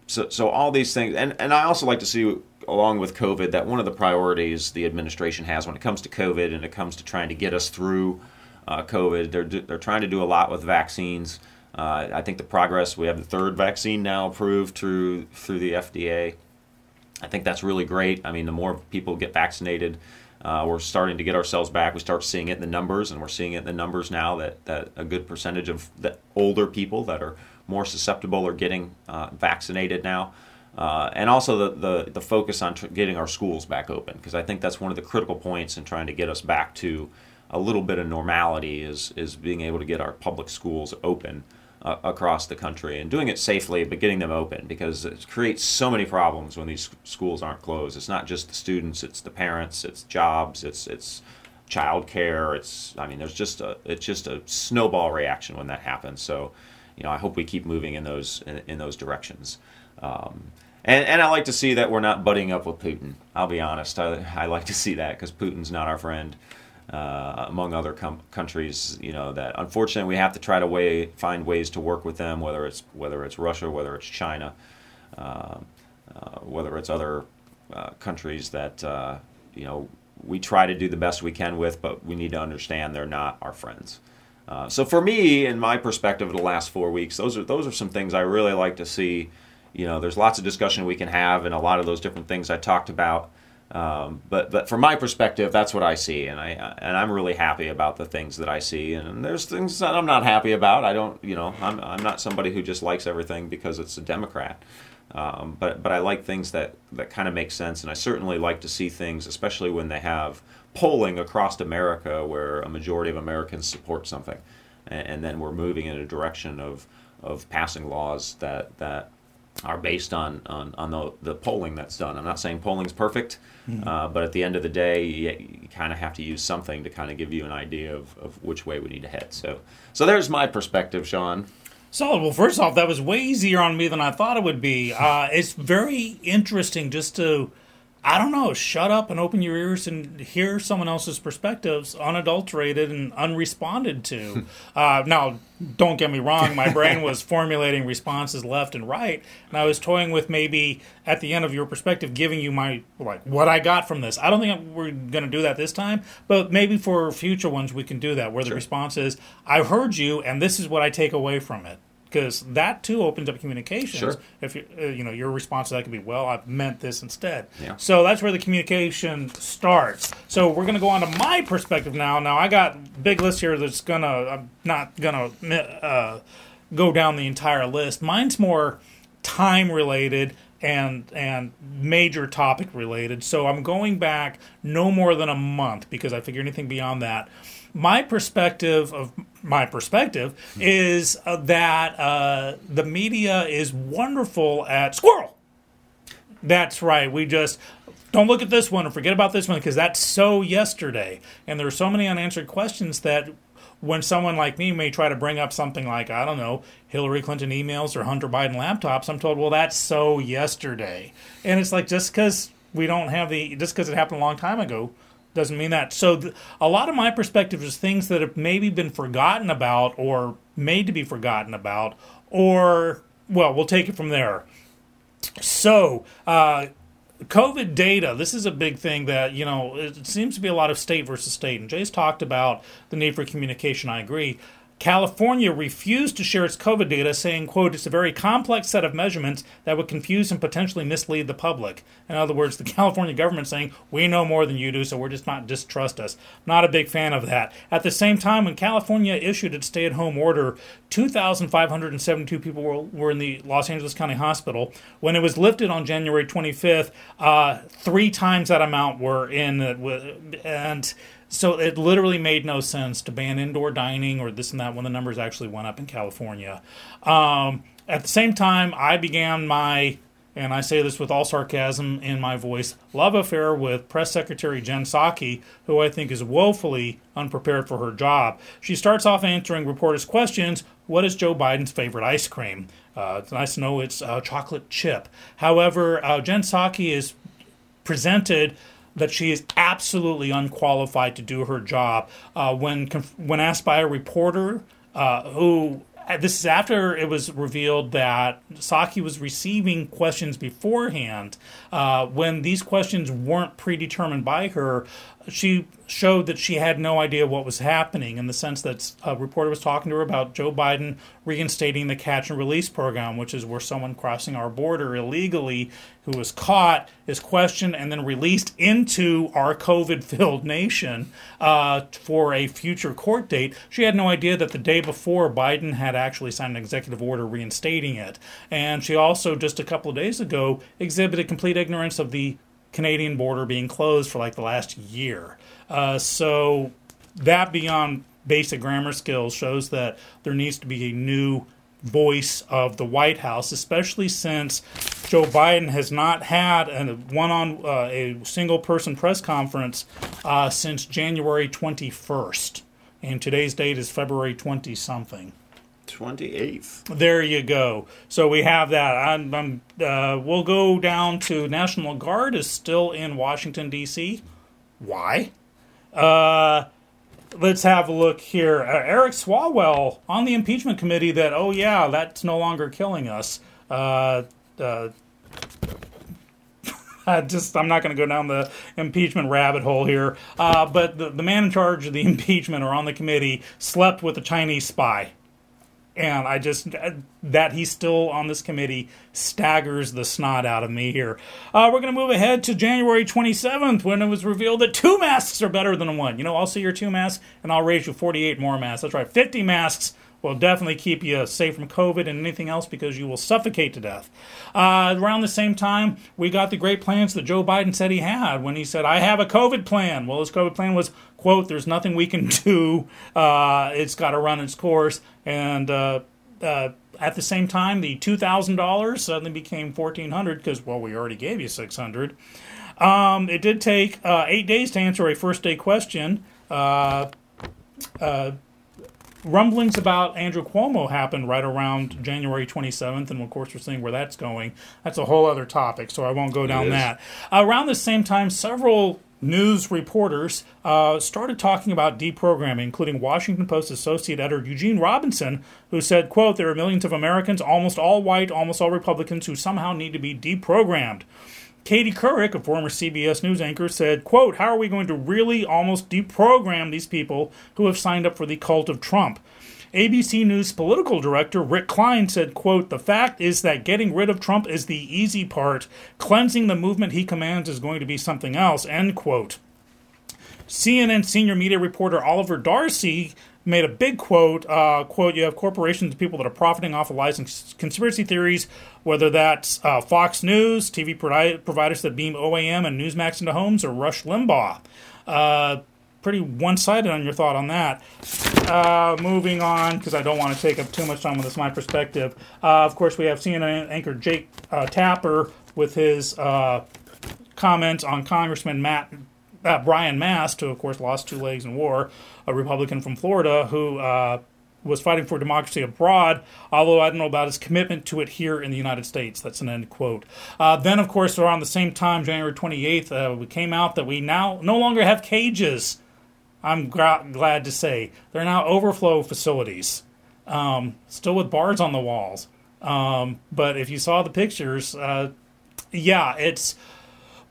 so, so all these things, and, and I also like to see, along with COVID, that one of the priorities the administration has when it comes to COVID and it comes to trying to get us through uh, COVID, they're, they're trying to do a lot with vaccines. Uh, I think the progress, we have the third vaccine now approved through through the FDA. I think that's really great. I mean, the more people get vaccinated, uh, we're starting to get ourselves back. We start seeing it in the numbers, and we're seeing it in the numbers now that, that a good percentage of the older people that are more susceptible are getting uh, vaccinated now. Uh, and also the, the, the focus on tr- getting our schools back open, because I think that's one of the critical points in trying to get us back to a little bit of normality is, is being able to get our public schools open uh, across the country and doing it safely, but getting them open because it creates so many problems when these schools aren't closed. It's not just the students; it's the parents, it's jobs, it's it's childcare. It's I mean, there's just a it's just a snowball reaction when that happens. So, you know, I hope we keep moving in those in, in those directions. Um, and, and I like to see that we're not butting up with Putin. I'll be honest. I, I like to see that because Putin's not our friend uh, among other com- countries. You know that unfortunately we have to try to way, find ways to work with them, whether it's whether it's Russia, whether it's China, uh, uh, whether it's other uh, countries that uh, you know we try to do the best we can with, but we need to understand they're not our friends. Uh, so for me, in my perspective, of the last four weeks, those are those are some things I really like to see. You know, there's lots of discussion we can have, and a lot of those different things I talked about. Um, but but from my perspective, that's what I see, and I and I'm really happy about the things that I see. And there's things that I'm not happy about. I don't, you know, I'm I'm not somebody who just likes everything because it's a Democrat. Um, but but I like things that that kind of make sense, and I certainly like to see things, especially when they have polling across America where a majority of Americans support something, and, and then we're moving in a direction of of passing laws that that are based on, on, on the, the polling that's done. I'm not saying polling's perfect, mm-hmm. uh, but at the end of the day, you, you kind of have to use something to kind of give you an idea of, of which way we need to head. So, so there's my perspective, Sean. Solid. Well, first off, that was way easier on me than I thought it would be. Uh, it's very interesting just to I don't know, shut up and open your ears and hear someone else's perspectives, unadulterated and unresponded to. uh, now, don't get me wrong, my brain was formulating responses left and right, and I was toying with maybe at the end of your perspective giving you my, like, what I got from this. I don't think we're going to do that this time, but maybe for future ones we can do that, where the response is, I heard you, and this is what I take away from it because that too opens up communications. Sure. If you, uh, you know your response to that could be, "Well, I meant this instead." Yeah. So that's where the communication starts. So we're going to go on to my perspective now. Now I got big list here that's gonna. I'm not gonna uh, go down the entire list. Mine's more time related. and and major topic related. So I'm going back no more than a month because I figure anything beyond that. My perspective of my perspective is uh, that uh, the media is wonderful at squirrel. That's right. We just don't look at this one and forget about this one because that's so yesterday. And there are so many unanswered questions that when someone like me may try to bring up something like, I don't know, Hillary Clinton emails or Hunter Biden laptops, I'm told, well, that's so yesterday. And it's like, just because we don't have the, just because it happened a long time ago, doesn't mean that. So th- a lot of my perspective is things that have maybe been forgotten about or made to be forgotten about, or, well, we'll take it from there. So, uh, COVID data, this is a big thing that, you know, it seems to be a lot of state versus state. And Jay's talked about the need for communication. I agree. California refused to share its COVID data, saying, quote, it's a very complex set of measurements that would confuse and potentially mislead the public. In other words, the California government saying, we know more than you do, so we're just not distrust us. Not a big fan of that. At the same time, when California issued its stay at home order, 2,572 people were, were in the Los Angeles County Hospital. When it was lifted on January 25th, uh, three times that amount were in, and so it literally made no sense to ban indoor dining or this and that when the numbers actually went up in California. Um, at the same time, I began my, and I say this with all sarcasm in my voice, love affair with Press Secretary Jen Psaki, who I think is woefully unprepared for her job. She starts off answering reporters' questions What is Joe Biden's favorite ice cream? Uh, it's nice to know it's uh, chocolate chip. However, uh, Jen Psaki is presented that she is absolutely unqualified to do her job. Uh, when when asked by a reporter uh, who uh, this is after it was revealed that Psaki was receiving questions beforehand. Uh, when these questions weren't predetermined by her, she showed that she had no idea what was happening in the sense that a reporter was talking to her about Joe Biden reinstating the catch and release program, which is where someone crossing our border illegally who was caught is questioned and then released into our COVID filled nation uh, for a future court date. She had no idea that the day before Biden had actually signed an executive order reinstating it. And she also, just a couple of days ago, exhibited complete ignorance of the Canadian border being closed for like the last year. Uh, so that beyond basic grammar skills shows that there needs to be a new voice of the White House, especially since Joe Biden has not had a one on uh, a single person press conference uh, since January 21st. And today's date is February 20 something. 28th. There you go. So we have that. I'm, I'm, uh, we'll go down to National Guard is still in Washington, D.C. Why? Uh, let's have a look here. Uh, Eric Swalwell on the impeachment committee that, oh, yeah, that's no longer killing us. Uh, uh, I just I'm not going to go down the impeachment rabbit hole here. Uh, but the, the man in charge of the impeachment or on the committee slept with a Chinese spy and I just that he's still on this committee staggers the snot out of me here. Uh, we're going to move ahead to January 27th when it was revealed that two masks are better than one. You know, I'll see your two masks and I'll raise you 48 more masks. That's right, 50 masks will definitely keep you safe from COVID and anything else because you will suffocate to death. Uh, around the same time, we got the great plans that Joe Biden said he had when he said, I have a COVID plan. Well, his COVID plan was, quote, there's nothing we can do. Uh, it's got to run its course. And uh, uh at the same time, the $2,000 suddenly became 1400 because, well, we already gave you 600 um, It did take uh, eight days to answer a first day question. Uh, rumblings about Andrew Cuomo happened right around January 27th, and of course, we're seeing where that's going. That's a whole other topic, so I won't go down that. around the same time, several news reporters uh, started talking about deprogramming, including Washington Post associate editor Eugene Robinson, who said, quote, there are millions of Americans, almost all white, almost all Republicans, who somehow need to be deprogrammed. Katie Couric, a former CBS News anchor, said, quote, How are we going to really almost deprogram these people who have signed up for the cult of Trump? ABC News political director Rick Klein said, quote, The fact is that getting rid of Trump is the easy part. Cleansing the movement he commands is going to be something else, end quote. CNN senior media reporter Oliver Darcy made a big quote. Uh, quote: "You have corporations, people that are profiting off of lies and conspiracy theories, whether that's uh, Fox News, TV providers that beam OAN and Newsmax into homes, or Rush Limbaugh." Uh, pretty one-sided on your thought on that. Uh, moving on, because I don't want to take up too much time with this. My perspective. Uh, of course, we have CNN anchor Jake uh, Tapper with his uh, comments on Congressman Matt uh, Brian Mast, who of course lost two legs in war, a Republican from Florida who uh, was fighting for democracy abroad, although I don't know about his commitment to it here in the United States. That's an end quote. Uh, then, of course, around the same time, January 28th, uh, we came out that we now no longer have cages. I'm gra- glad to say they're now overflow facilities, um, still with bars on the walls. Um, but if you saw the pictures, uh, yeah, it's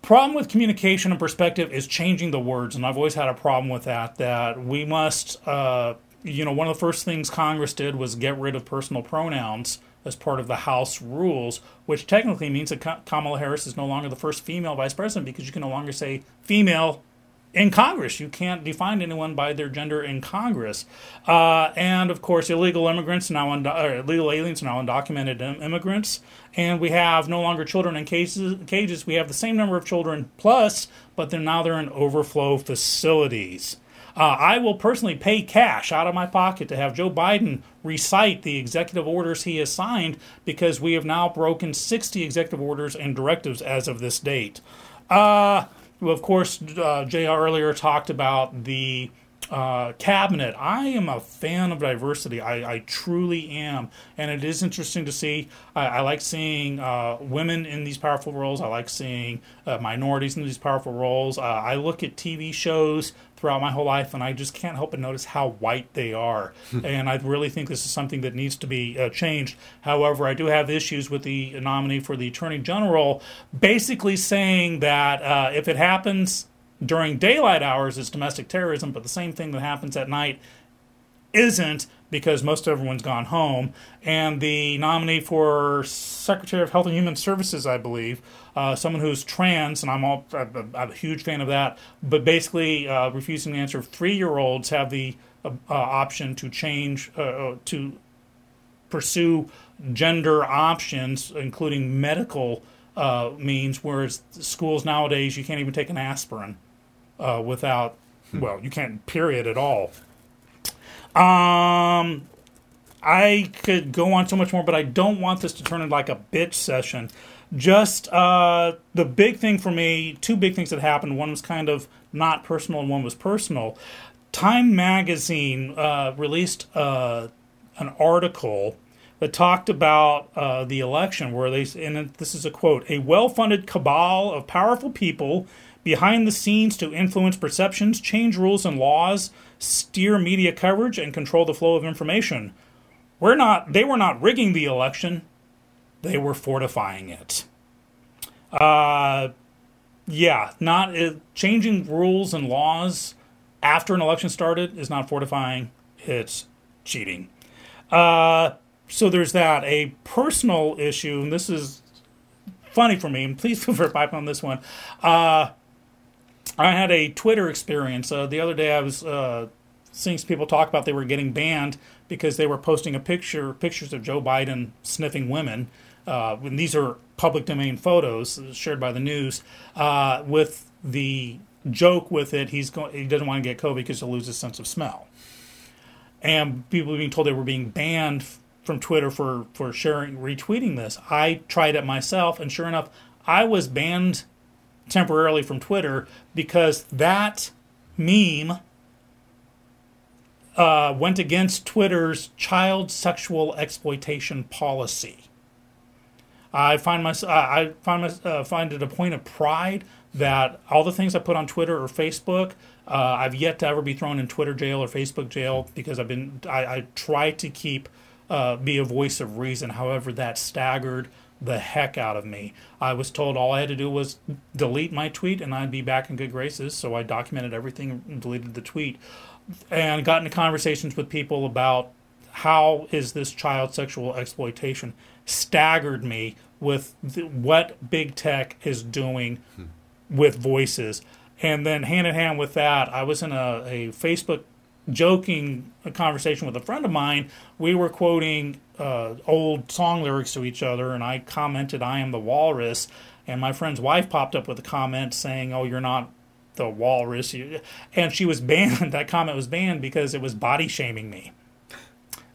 problem with communication and perspective is changing the words, and I've always had a problem with that. That we must, uh, you know, one of the first things Congress did was get rid of personal pronouns as part of the House rules, which technically means that Kamala Harris is no longer the first female vice president because you can no longer say female in Congress. You can't define anyone by their gender in Congress. Uh, and of course, illegal immigrants now, undo- illegal aliens now undocumented immigrants. And we have no longer children in cases, cages. We have the same number of children plus, but they're now they're in overflow facilities. Uh, I will personally pay cash out of my pocket to have Joe Biden recite the executive orders he has signed because we have now broken 60 executive orders and directives as of this date. Uh, of course, uh, JR earlier talked about the uh, cabinet. I am a fan of diversity. I, I, truly am, and it is interesting to see. I, I like seeing uh, women in these powerful roles. I like seeing uh, minorities in these powerful roles. Uh, I look at TV shows throughout my whole life, and I just can't help but notice how white they are. and I really think this is something that needs to be uh, changed. However, I do have issues with the nominee for the attorney general, basically saying that uh, if it happens during daylight hours it's domestic terrorism, but the same thing that happens at night isn't because most everyone's gone home. And the nominee for Secretary of Health and Human Services, I believe, uh, someone who's trans, and I'm, all, I'm a huge fan of that, but basically uh, refusing to answer. Three year olds have the uh, uh, option to change, uh, uh, to pursue gender options, including medical means, whereas schools nowadays, you can't even take an aspirin uh, without, hmm. well, you can't period at all. Um, I could go on so much more, but I don't want this to turn into like a bitch session. Just uh, the big thing for me, two big things that happened. One was kind of not personal, and one was personal. Time magazine uh, released uh, an article that talked about uh, the election, where they, and this is a quote: "A well-funded cabal of powerful people behind the scenes to influence perceptions, change rules and laws, steer media coverage, and control the flow of information. We're not, they were not rigging the election, they were fortifying it. Uh, yeah, not uh, changing rules and laws after an election started is not fortifying, it's cheating. Uh, so there's that. A personal issue, and this is funny for me, and please feel free to pipe on this one. Uh, I had a Twitter experience uh, the other day. I was uh, seeing people talk about they were getting banned because they were posting a picture pictures of Joe Biden sniffing women. Uh, and these are public domain photos shared by the news uh, with the joke with it. He's going. He doesn't want to get COVID because he'll lose his sense of smell. And people being told they were being banned from Twitter for for sharing retweeting this. I tried it myself, and sure enough, I was banned temporarily from Twitter because that meme uh, went against Twitter's child sexual exploitation policy. I find my, I find my, uh, find it a point of pride that all the things I put on Twitter or Facebook, uh, I've yet to ever be thrown in Twitter jail or Facebook jail because I've been I, I try to keep uh, be a voice of reason. However, that staggered the heck out of me. I was told all I had to do was delete my tweet and I'd be back in good graces. So I documented everything and deleted the tweet and got into conversations with people about how is this child sexual exploitation staggered me with the, what big tech is doing hmm. with voices And then hand in hand with that, I was in a, a Facebook joking a conversation with a friend of mine. We were quoting uh, old song lyrics to each other, and I commented, "I am the walrus," and my friend's wife popped up with a comment saying, "Oh, you're not." The walrus, and she was banned. That comment was banned because it was body shaming me.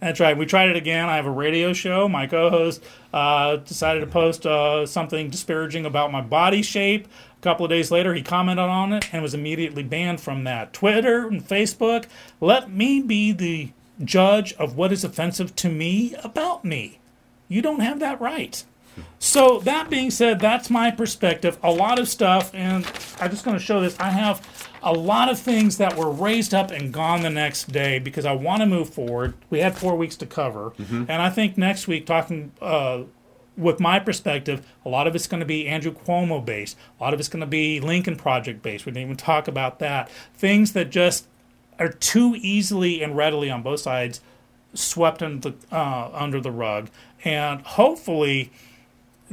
That's right. We tried it again. I have a radio show. My co-host uh, decided to post uh, something disparaging about my body shape. A couple of days later, he commented on it and was immediately banned from that. Twitter and Facebook. Let me be the judge of what is offensive to me about me. You don't have that right. So that being said, that's my perspective. A lot of stuff, and I'm just going to show this. I have a lot of things that were raised up and gone the next day because I want to move forward. We had four weeks to cover, and I think next week, talking uh, with my perspective, a lot of it's going to be Andrew Cuomo based. A lot of it's going to be Lincoln Project based. We didn't even talk about that. Things that just are too easily and readily on both sides swept under the, uh, under the rug, and hopefully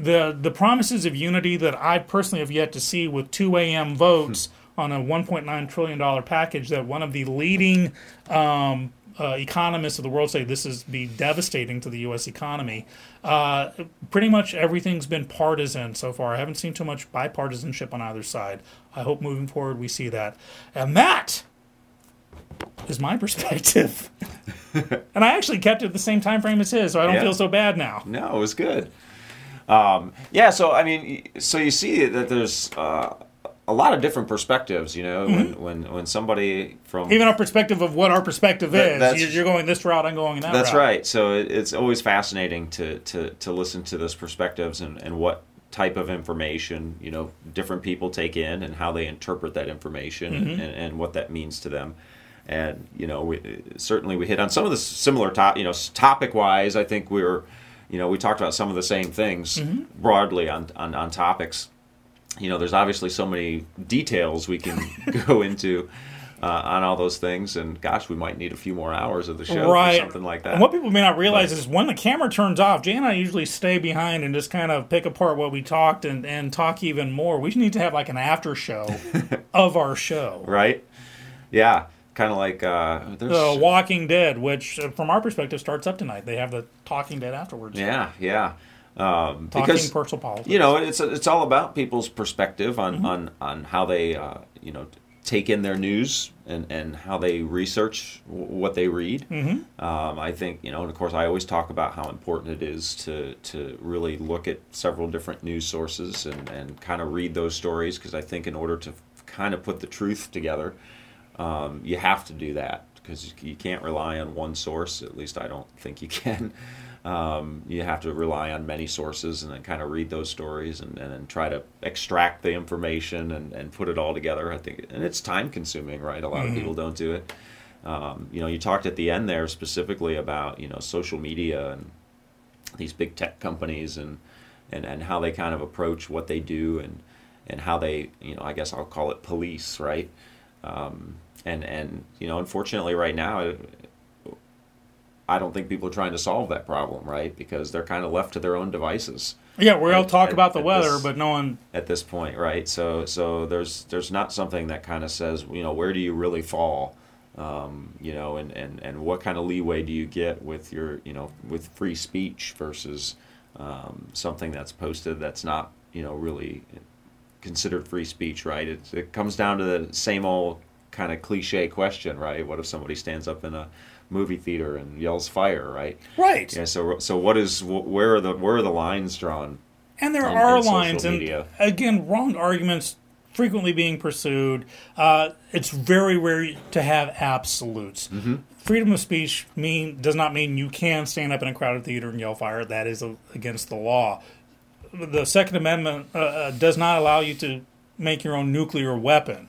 the the promises of unity that I personally have yet to see with 2 a.m. votes on a 1.9 trillion dollar package that one of the leading um, uh, economists of the world say this is be devastating to the U.S. economy. Uh, pretty much everything's been partisan so far. I haven't seen too much bipartisanship on either side. I hope moving forward we see that, and that is my perspective. and I actually kept it the same time frame as his, so I don't Yeah. feel so bad now. No, it was good. Um, yeah, so I mean, so you see that there's uh, a lot of different perspectives. You know, when, when when somebody from Mm-hmm. even our perspective of what our perspective That- is. You're, going this route, I'm going that That's route. right. So it, it's always fascinating to, to, to listen to those perspectives and, and what type of information you know different people take in and how they interpret that information Mm-hmm. and, and, and what that means to them. And you know, we, certainly we hit on some of the similar top. You know, topic wise, I think we were, you know, we talked about some of the same things Mm-hmm. broadly on, on on topics. You know, there's obviously so many details we can go into. Uh, on all those things, and gosh, we might need a few more hours of the show Right. for something like that. And what people may not realize is when the camera turns off, Jay and I usually stay behind and just kind of pick apart what we talked and, and talk even more. We need to have like an after show of our show. right? Yeah, kind of like uh, The Walking Dead, which uh, from our perspective starts up tonight. They have the Talking Dead afterwards. yeah, yeah. Um, Talking because personal politics. you know it's it's all about people's perspective on on on how they uh, you know take in their news and and how they research w- what they read. Mm-hmm. Um, I think you know, and of course, I always talk about how important it is to to really look at several different news sources and and kind of read those stories because I think in order to kind of put the truth together, um, you have to do that because you can't rely on one source. At least I don't think you can. Um, you have to rely on many sources and then kind of read those stories and, and then try to extract the information and, and put it all together. I think, and it's time consuming, right? A lot of people don't do it. Um, you know, you talked at the end there specifically about you know social media and these big tech companies and and, and how they kind of approach what they do and and how they you know I guess I'll call it police right um, and and you know unfortunately right now I don't think people are trying to solve that problem right because they're kind of left to their own devices Yeah, we all talk at- about the weather, this- but no one. at this point, right? So so there's there's not something that kind of says you know where do you really fall, um, you know, and, and and what kind of leeway do you get with your you know with free speech versus um, something that's posted that's not you know really considered free speech, right? It, it comes down to the same old kind of cliche question, right? What if somebody stands up in a movie theater and yells fire, right? Right. Yeah. So so what is wh- where are the where are the lines drawn? And there in- are lines, and again, wrong arguments frequently being pursued. Uh, it's very rare to have absolutes. Mm-hmm. Freedom of speech mean does not mean you can stand up in a crowded theater and yell fire. That is uh against the law. The Second Amendment uh, uh, does not allow you to make your own nuclear weapon.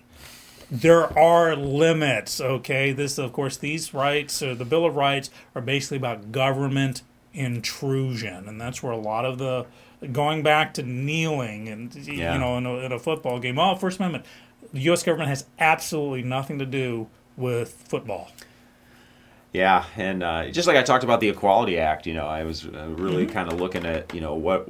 There are limits. Okay, this of course these rights, uh, the Bill of Rights, are basically about government intrusion, and that's where a lot of the going back to kneeling and Yeah. you know in a, in a football game. Oh, First Amendment. The U.S. government has absolutely nothing to do with football. Yeah, and uh, just like I talked about the Equality Act, you know, I was uh, really Mm-hmm. kind of looking at, you know, what,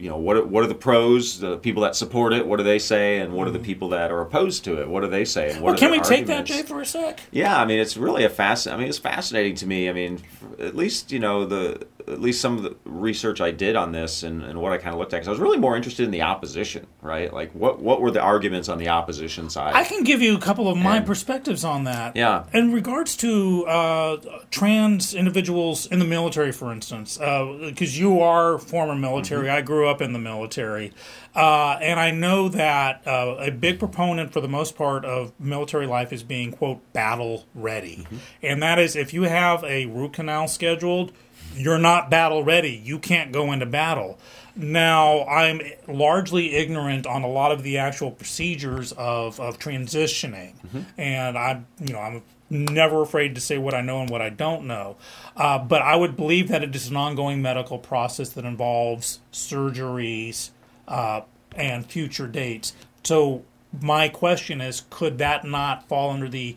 you know, what, what are the pros, the people that support it, what do they say, and what are the people that are opposed to it, what do they say, and what Mm-hmm. Well, are can we their take that. Jay, for a sec? Yeah, I mean, it's really a fasc. I mean, it's fascinating to me. I mean, at least you know the at least some of the research I did on this and, and what I kind of looked at. Because I was really more interested in the opposition, right? Like, what what were the arguments on the opposition side? I can give you a couple of my And- perspectives on that. Yeah. In regards to uh, trans individuals in the military, for instance, because you are former military, Mm-hmm. I grew up in the military, uh, and I know that uh, a big proponent, for the most part, of military life is being quote battle ready, Mm-hmm. and that is if you have a root canal scheduled. You're not battle ready. You can't go into battle. Now, I'm largely ignorant on a lot of the actual procedures of, of transitioning, and I'm you know I'm never afraid to say what I know and what I don't know. Uh, but I would believe that it is an ongoing medical process that involves surgeries uh, and future dates. So my question is, could that not fall under the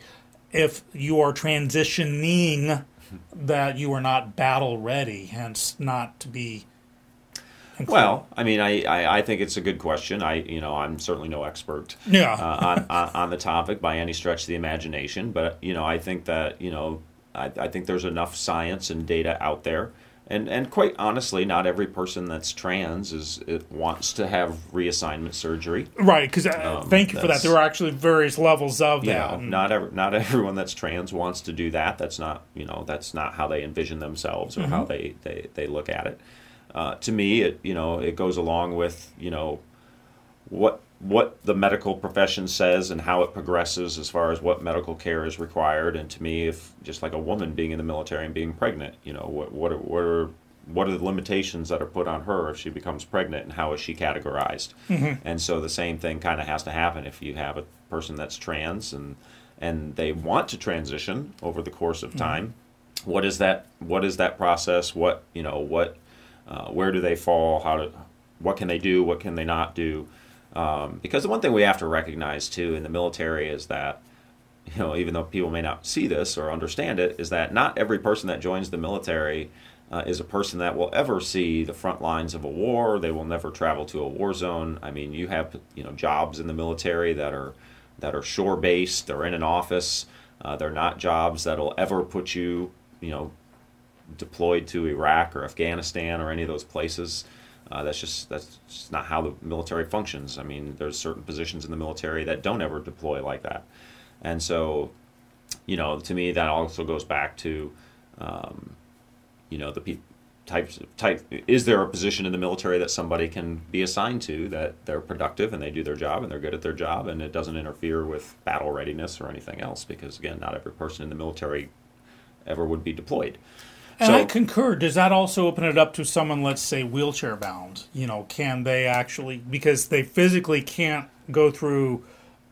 if you are transitioning that you are not battle ready, hence not to be. Well, I mean, I, I, I think it's a good question. I you know I'm certainly no expert Yeah. uh, on, on on the topic by any stretch of the imagination, but you know I think that you know I, I think there's enough science and data out there. And, and quite honestly, not every person that's trans is it wants to have reassignment surgery. Right, because uh, Um, thank you for that. There are actually various levels of that. know, not every, not everyone that's trans wants to do that. That's not you know that's not how they envision themselves or Mm-hmm. how they, they, they look at it. Uh, to me, it you know it goes along with you know what what the medical profession says and how it progresses as far as what medical care is required. And to me, if just like a woman being in the military and being pregnant, you know what what are, what are what are the limitations that are put on her if she becomes pregnant and how is she categorized? And so the same thing kind of has to happen if you have a person that's trans and and they want to transition over the course of time. What is that? What is that process? What you know? What uh, where do they fall? How? What can they do? What can they not do? Um, because the one thing we have to recognize too in the military is that you know even though people may not see this or understand it is that not every person that joins the military uh, is a person that will ever see the front lines of a war they will never travel to a war zone i mean you have you know jobs in the military that are that are shore based they're in an office uh, they're not jobs that'll ever put you you know deployed to iraq or afghanistan or any of those places uh, that's just that's just not how the military functions. I mean, there's certain positions in the military that don't ever deploy like that, and so, you know, to me that also goes back to, um, you know, the pe- types type. Is there a position in the military that somebody can be assigned to that they're productive and they do their job and they're good at their job and it doesn't interfere with battle readiness or anything else? Because again, not every person in the military ever would be deployed. And So- I concur. Does that also open it up to someone, let's say, wheelchair bound? You know, can they actually because they physically can't go through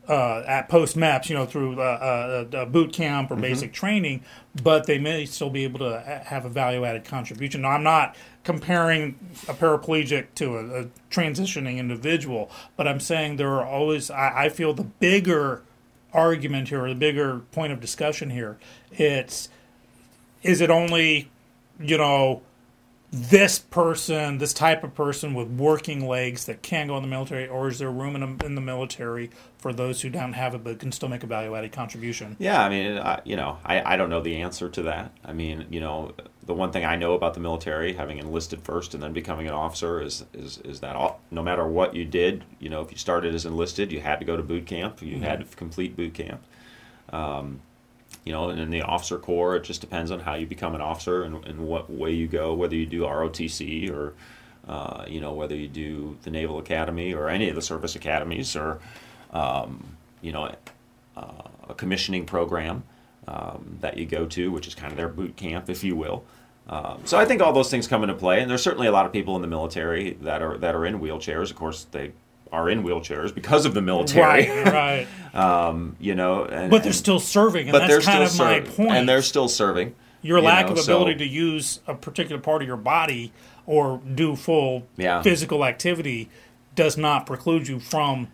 uh, at post maps, you know, through uh, uh, uh, boot camp Mm-hmm. or basic training, but they may still be able to have a value added contribution. Now, I'm not comparing a paraplegic to a, a transitioning individual, but I'm saying there are always. I, I feel the bigger argument here, or the bigger point of discussion here, it's is it only you know this person this type of person with working legs that can go in the military or is there room in, in the military for those who don't have it but can still make a value-added contribution Yeah, I mean, I, you know, I, I don't know the answer to that. I mean, you know, the one thing I know about the military, having enlisted first and then becoming an officer, is is, is that all, no matter what you did, you know, if you started as enlisted, you had to go to boot camp. You had to complete boot camp. Um, you know, and in the officer corps, it just depends on how you become an officer and, and what way you go, whether you do ROTC or, uh, you know, whether you do the Naval Academy or any of the service academies or, um, you know, uh, a commissioning program um, that you go to, which is kind of their boot camp, if you will. Um, so I think all those things come into play, and there's certainly a lot of people in the military that are that are in wheelchairs. Of course, they are in wheelchairs because of the military. right right um, you know, and, but they're and- still serving and but they're that's kind still of my serving, point and they're still serving. your you lack know, of so- ability to use a particular part of your body or do full Yeah. physical activity does not preclude you from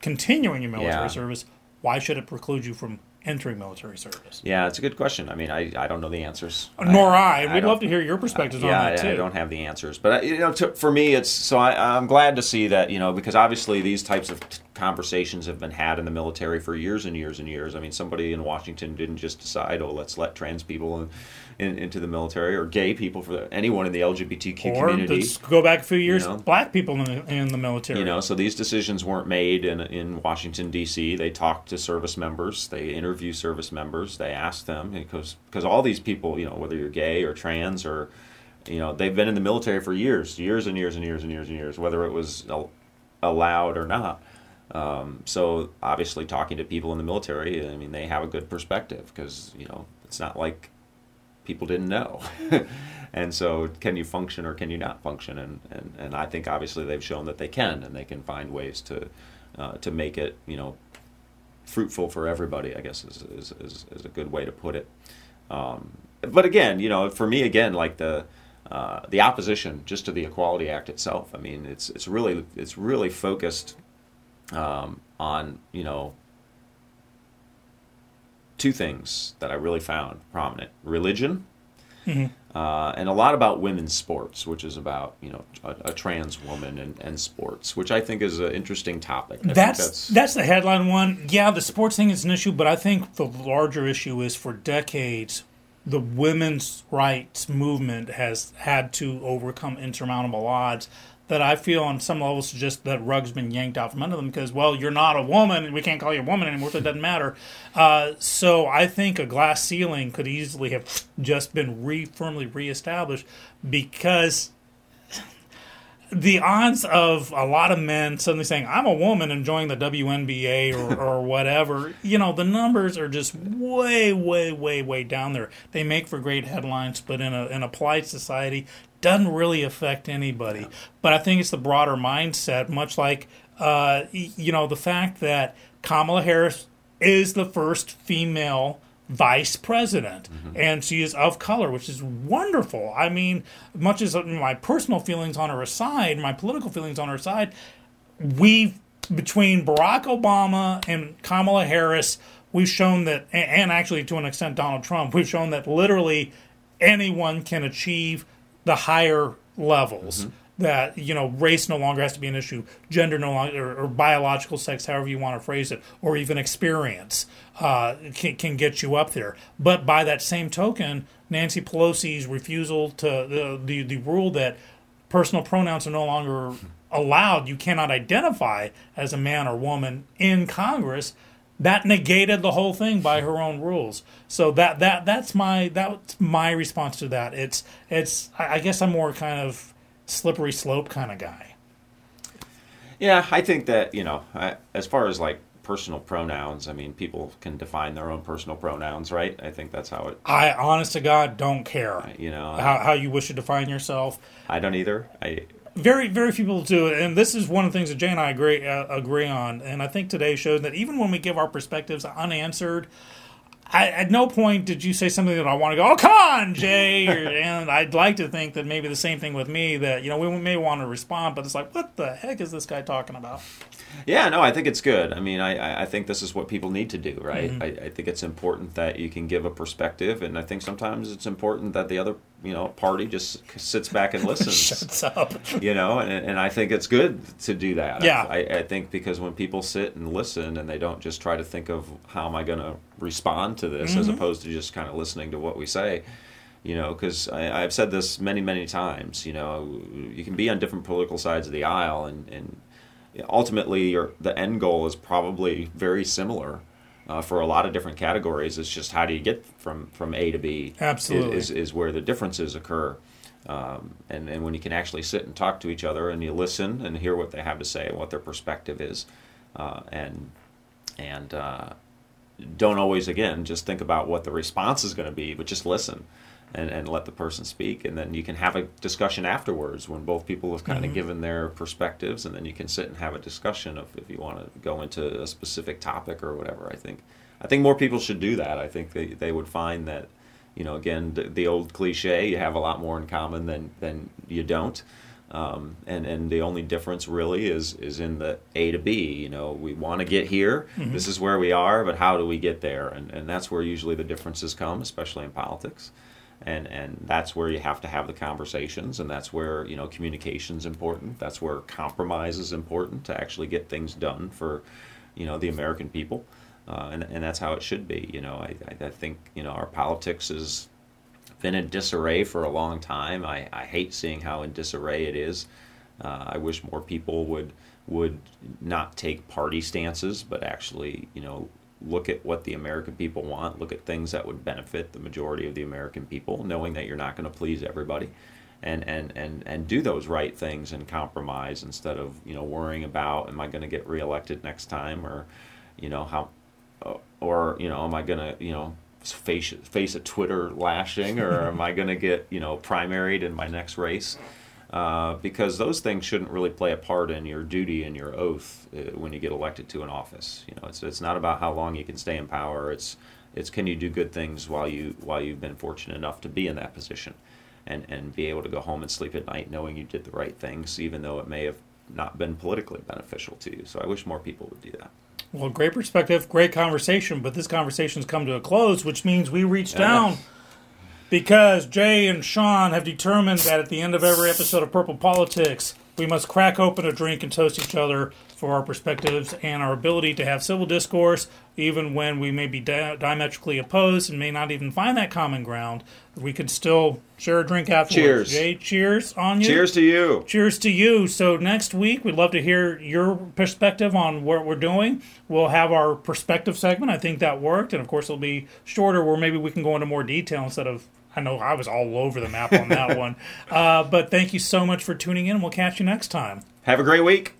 continuing your military Yeah. service why should it preclude you from entering military service? Yeah, it's a good question. I mean, I, I don't know the answers. Uh, nor I. We'd don't- love to hear your perspectives yeah, on that too. I don't have the answers, but you know, to, for me, it's so I, I'm glad to see that you know because obviously these types of t- conversations have been had in the military for years and years and years. I mean, somebody in Washington didn't just decide, oh, let's let trans people in, in, into the military or gay people for anyone in the LGBTQ or community. let's go back a few years, know. black people in the, in the military. You know, so these decisions weren't made in, in Washington D.C. They talked to service members, they interview service members, they ask them because because all these people, you know, whether you're gay or trans or you know, they've been in the military for years, years and years and years and years and years, whether it was al- allowed or not. Um, so obviously, talking to people in the military, I mean, they have a good perspective because you know it's not like people didn't know. and so, can you function or can you not function? And, and, and I think obviously they've shown that they can, and they can find ways to uh, to make it, you know, fruitful for everybody. I guess is is, is, is a good way to put it. Um, but again, you know, for me, again, like the uh, the opposition just to the Equality Act itself. I mean, it's it's really it's really focused um, on you know two things that I really found prominent: religion, uh, and a lot about women's sports, which is about you know a, a trans woman and, and sports, which I think is an interesting topic. I think That's, that's the headline one. Yeah, the sports thing is an issue, but I think the larger issue is for decades the women's rights movement has had to overcome insurmountable odds that I feel on some levels suggest that rug's been yanked out from under them because well you're not a woman and we can't call you a woman anymore so it doesn't matter. Uh, so I think a glass ceiling could easily have just been re firmly reestablished because the odds of a lot of men suddenly saying I'm a woman enjoying the WNBA or, or whatever, you know, the numbers are just way, way, way, way down there. They make for great headlines, but in a in a polite society, doesn't really affect anybody. But I think it's the broader mindset, much like uh, you know the fact that Kamala Harris is the first female vice president. Mm-hmm. And she is of color which is wonderful. I mean much as my personal feelings on her aside my political feelings on her side we've between barack obama and kamala harris we've shown that and actually to an extent donald trump we've shown that literally anyone can achieve the higher levels mm-hmm. That you know race no longer has to be an issue gender no longer or, or biological sex however you want to phrase it or even experience uh, can, can get you up there but by that same token nancy pelosi's refusal to the, the, the rule that personal pronouns are no longer allowed you cannot identify as a man or woman in congress that negated the whole thing by her own rules. So that that that's my that's my response to that. It's it's I I guess I'm more kind of slippery slope kind of guy. Yeah, I think that you know, I, as far as like personal pronouns, I mean, people can define their own personal pronouns, right? I think that's how it. I honest to God don't care You know, how how you wish to define yourself. I don't either. I Very very few people do it, and this is one of the things that Jay and I agree uh, agree on. And I think today showed that even when we give our perspectives unanswered. I, at no point did you say something that I want to go, oh, come on, Jay. Or, and I'd like to think that maybe the same thing with me, that, you know, we may want to respond, but it's like, what the heck is this guy talking about? Yeah, no, I think it's good. I mean, I, I- I think this is what people need to do, right? Mm-hmm. I, I think it's important that you can give a perspective, and I think sometimes it's important that the other, you know, party just sits back and listens. Shuts up. you know, and, and I think it's good to do that. Yeah. I, I think because when people sit and listen and they don't just try to think of how am I going to respond to this Mm-hmm. as opposed to just kind of listening to what we say, you know, because I've said this many, many times, you know, you can be on different political sides of the aisle and, and ultimately your, the end goal is probably very similar. Uh, for a lot of different categories, it's just how do you get from, from A to B? Absolutely. is, is where the differences occur. Um, and, and when you can actually sit and talk to each other and you listen and hear what they have to say and what their perspective is, uh, and and uh, don't always again just think about what the response is going to be, but just listen and, and let the person speak, and then you can have a discussion afterwards when both people have kind of given their perspectives, and then you can sit and have a discussion of if you want to go into a specific topic or whatever. I think I think more people should do that. I think they, they would find that you know, again, the, the old cliche, you have a lot more in common than, than you don't. Um, and and the only difference really is is in the A to B. You know, we want to get here. Mm-hmm. This is where we are, but how do we get there? And and that's where usually the differences come, especially in politics. And and that's where you have to have the conversations, and that's where you know communication's important. That's where compromise is important to actually get things done for, you know, the American people. Uh, and and that's how it should be. You know, I I, I think you know our politics has been in disarray for a long time. I, I hate seeing how in disarray it is. Uh, I wish more people would would not take party stances, but actually, you know, look at what the American people want. Look at things that would benefit the majority of the American people, knowing that you're not going to please everybody, and and and and do those right things and compromise instead of you know worrying about am I going to get reelected next time or, you know how, uh, or you know am I going to you know face face a Twitter lashing, or am I going to get you know primaried in my next race? Uh, because those things shouldn't really play a part in your duty and your oath uh, when you get elected to an office. You know, it's it's not about how long you can stay in power. It's it's can you do good things while you while you've been fortunate enough to be in that position, and and be able to go home and sleep at night knowing you did the right things, even though it may have not been politically beneficial to you. So I wish more people would do that. Well, great perspective, great conversation, but this conversation's come to a close, which means we reached down because Jay and Sean have determined that at the end of every episode of Purple Politics, we must crack open a drink and toast each other for our perspectives and our ability to have civil discourse, even when we may be di- diametrically opposed and may not even find that common ground. We could still share a drink afterwards. Cheers. Jay, cheers on you. Cheers to you. Cheers to you. So next week, we'd love to hear your perspective on what we're doing. We'll have our perspective segment. I think that worked, and of course, it'll be shorter, where maybe we can go into more detail instead of. I know I was all over the map on that one. Uh, but thank you so much for tuning in. We'll catch you next time. Have a great week.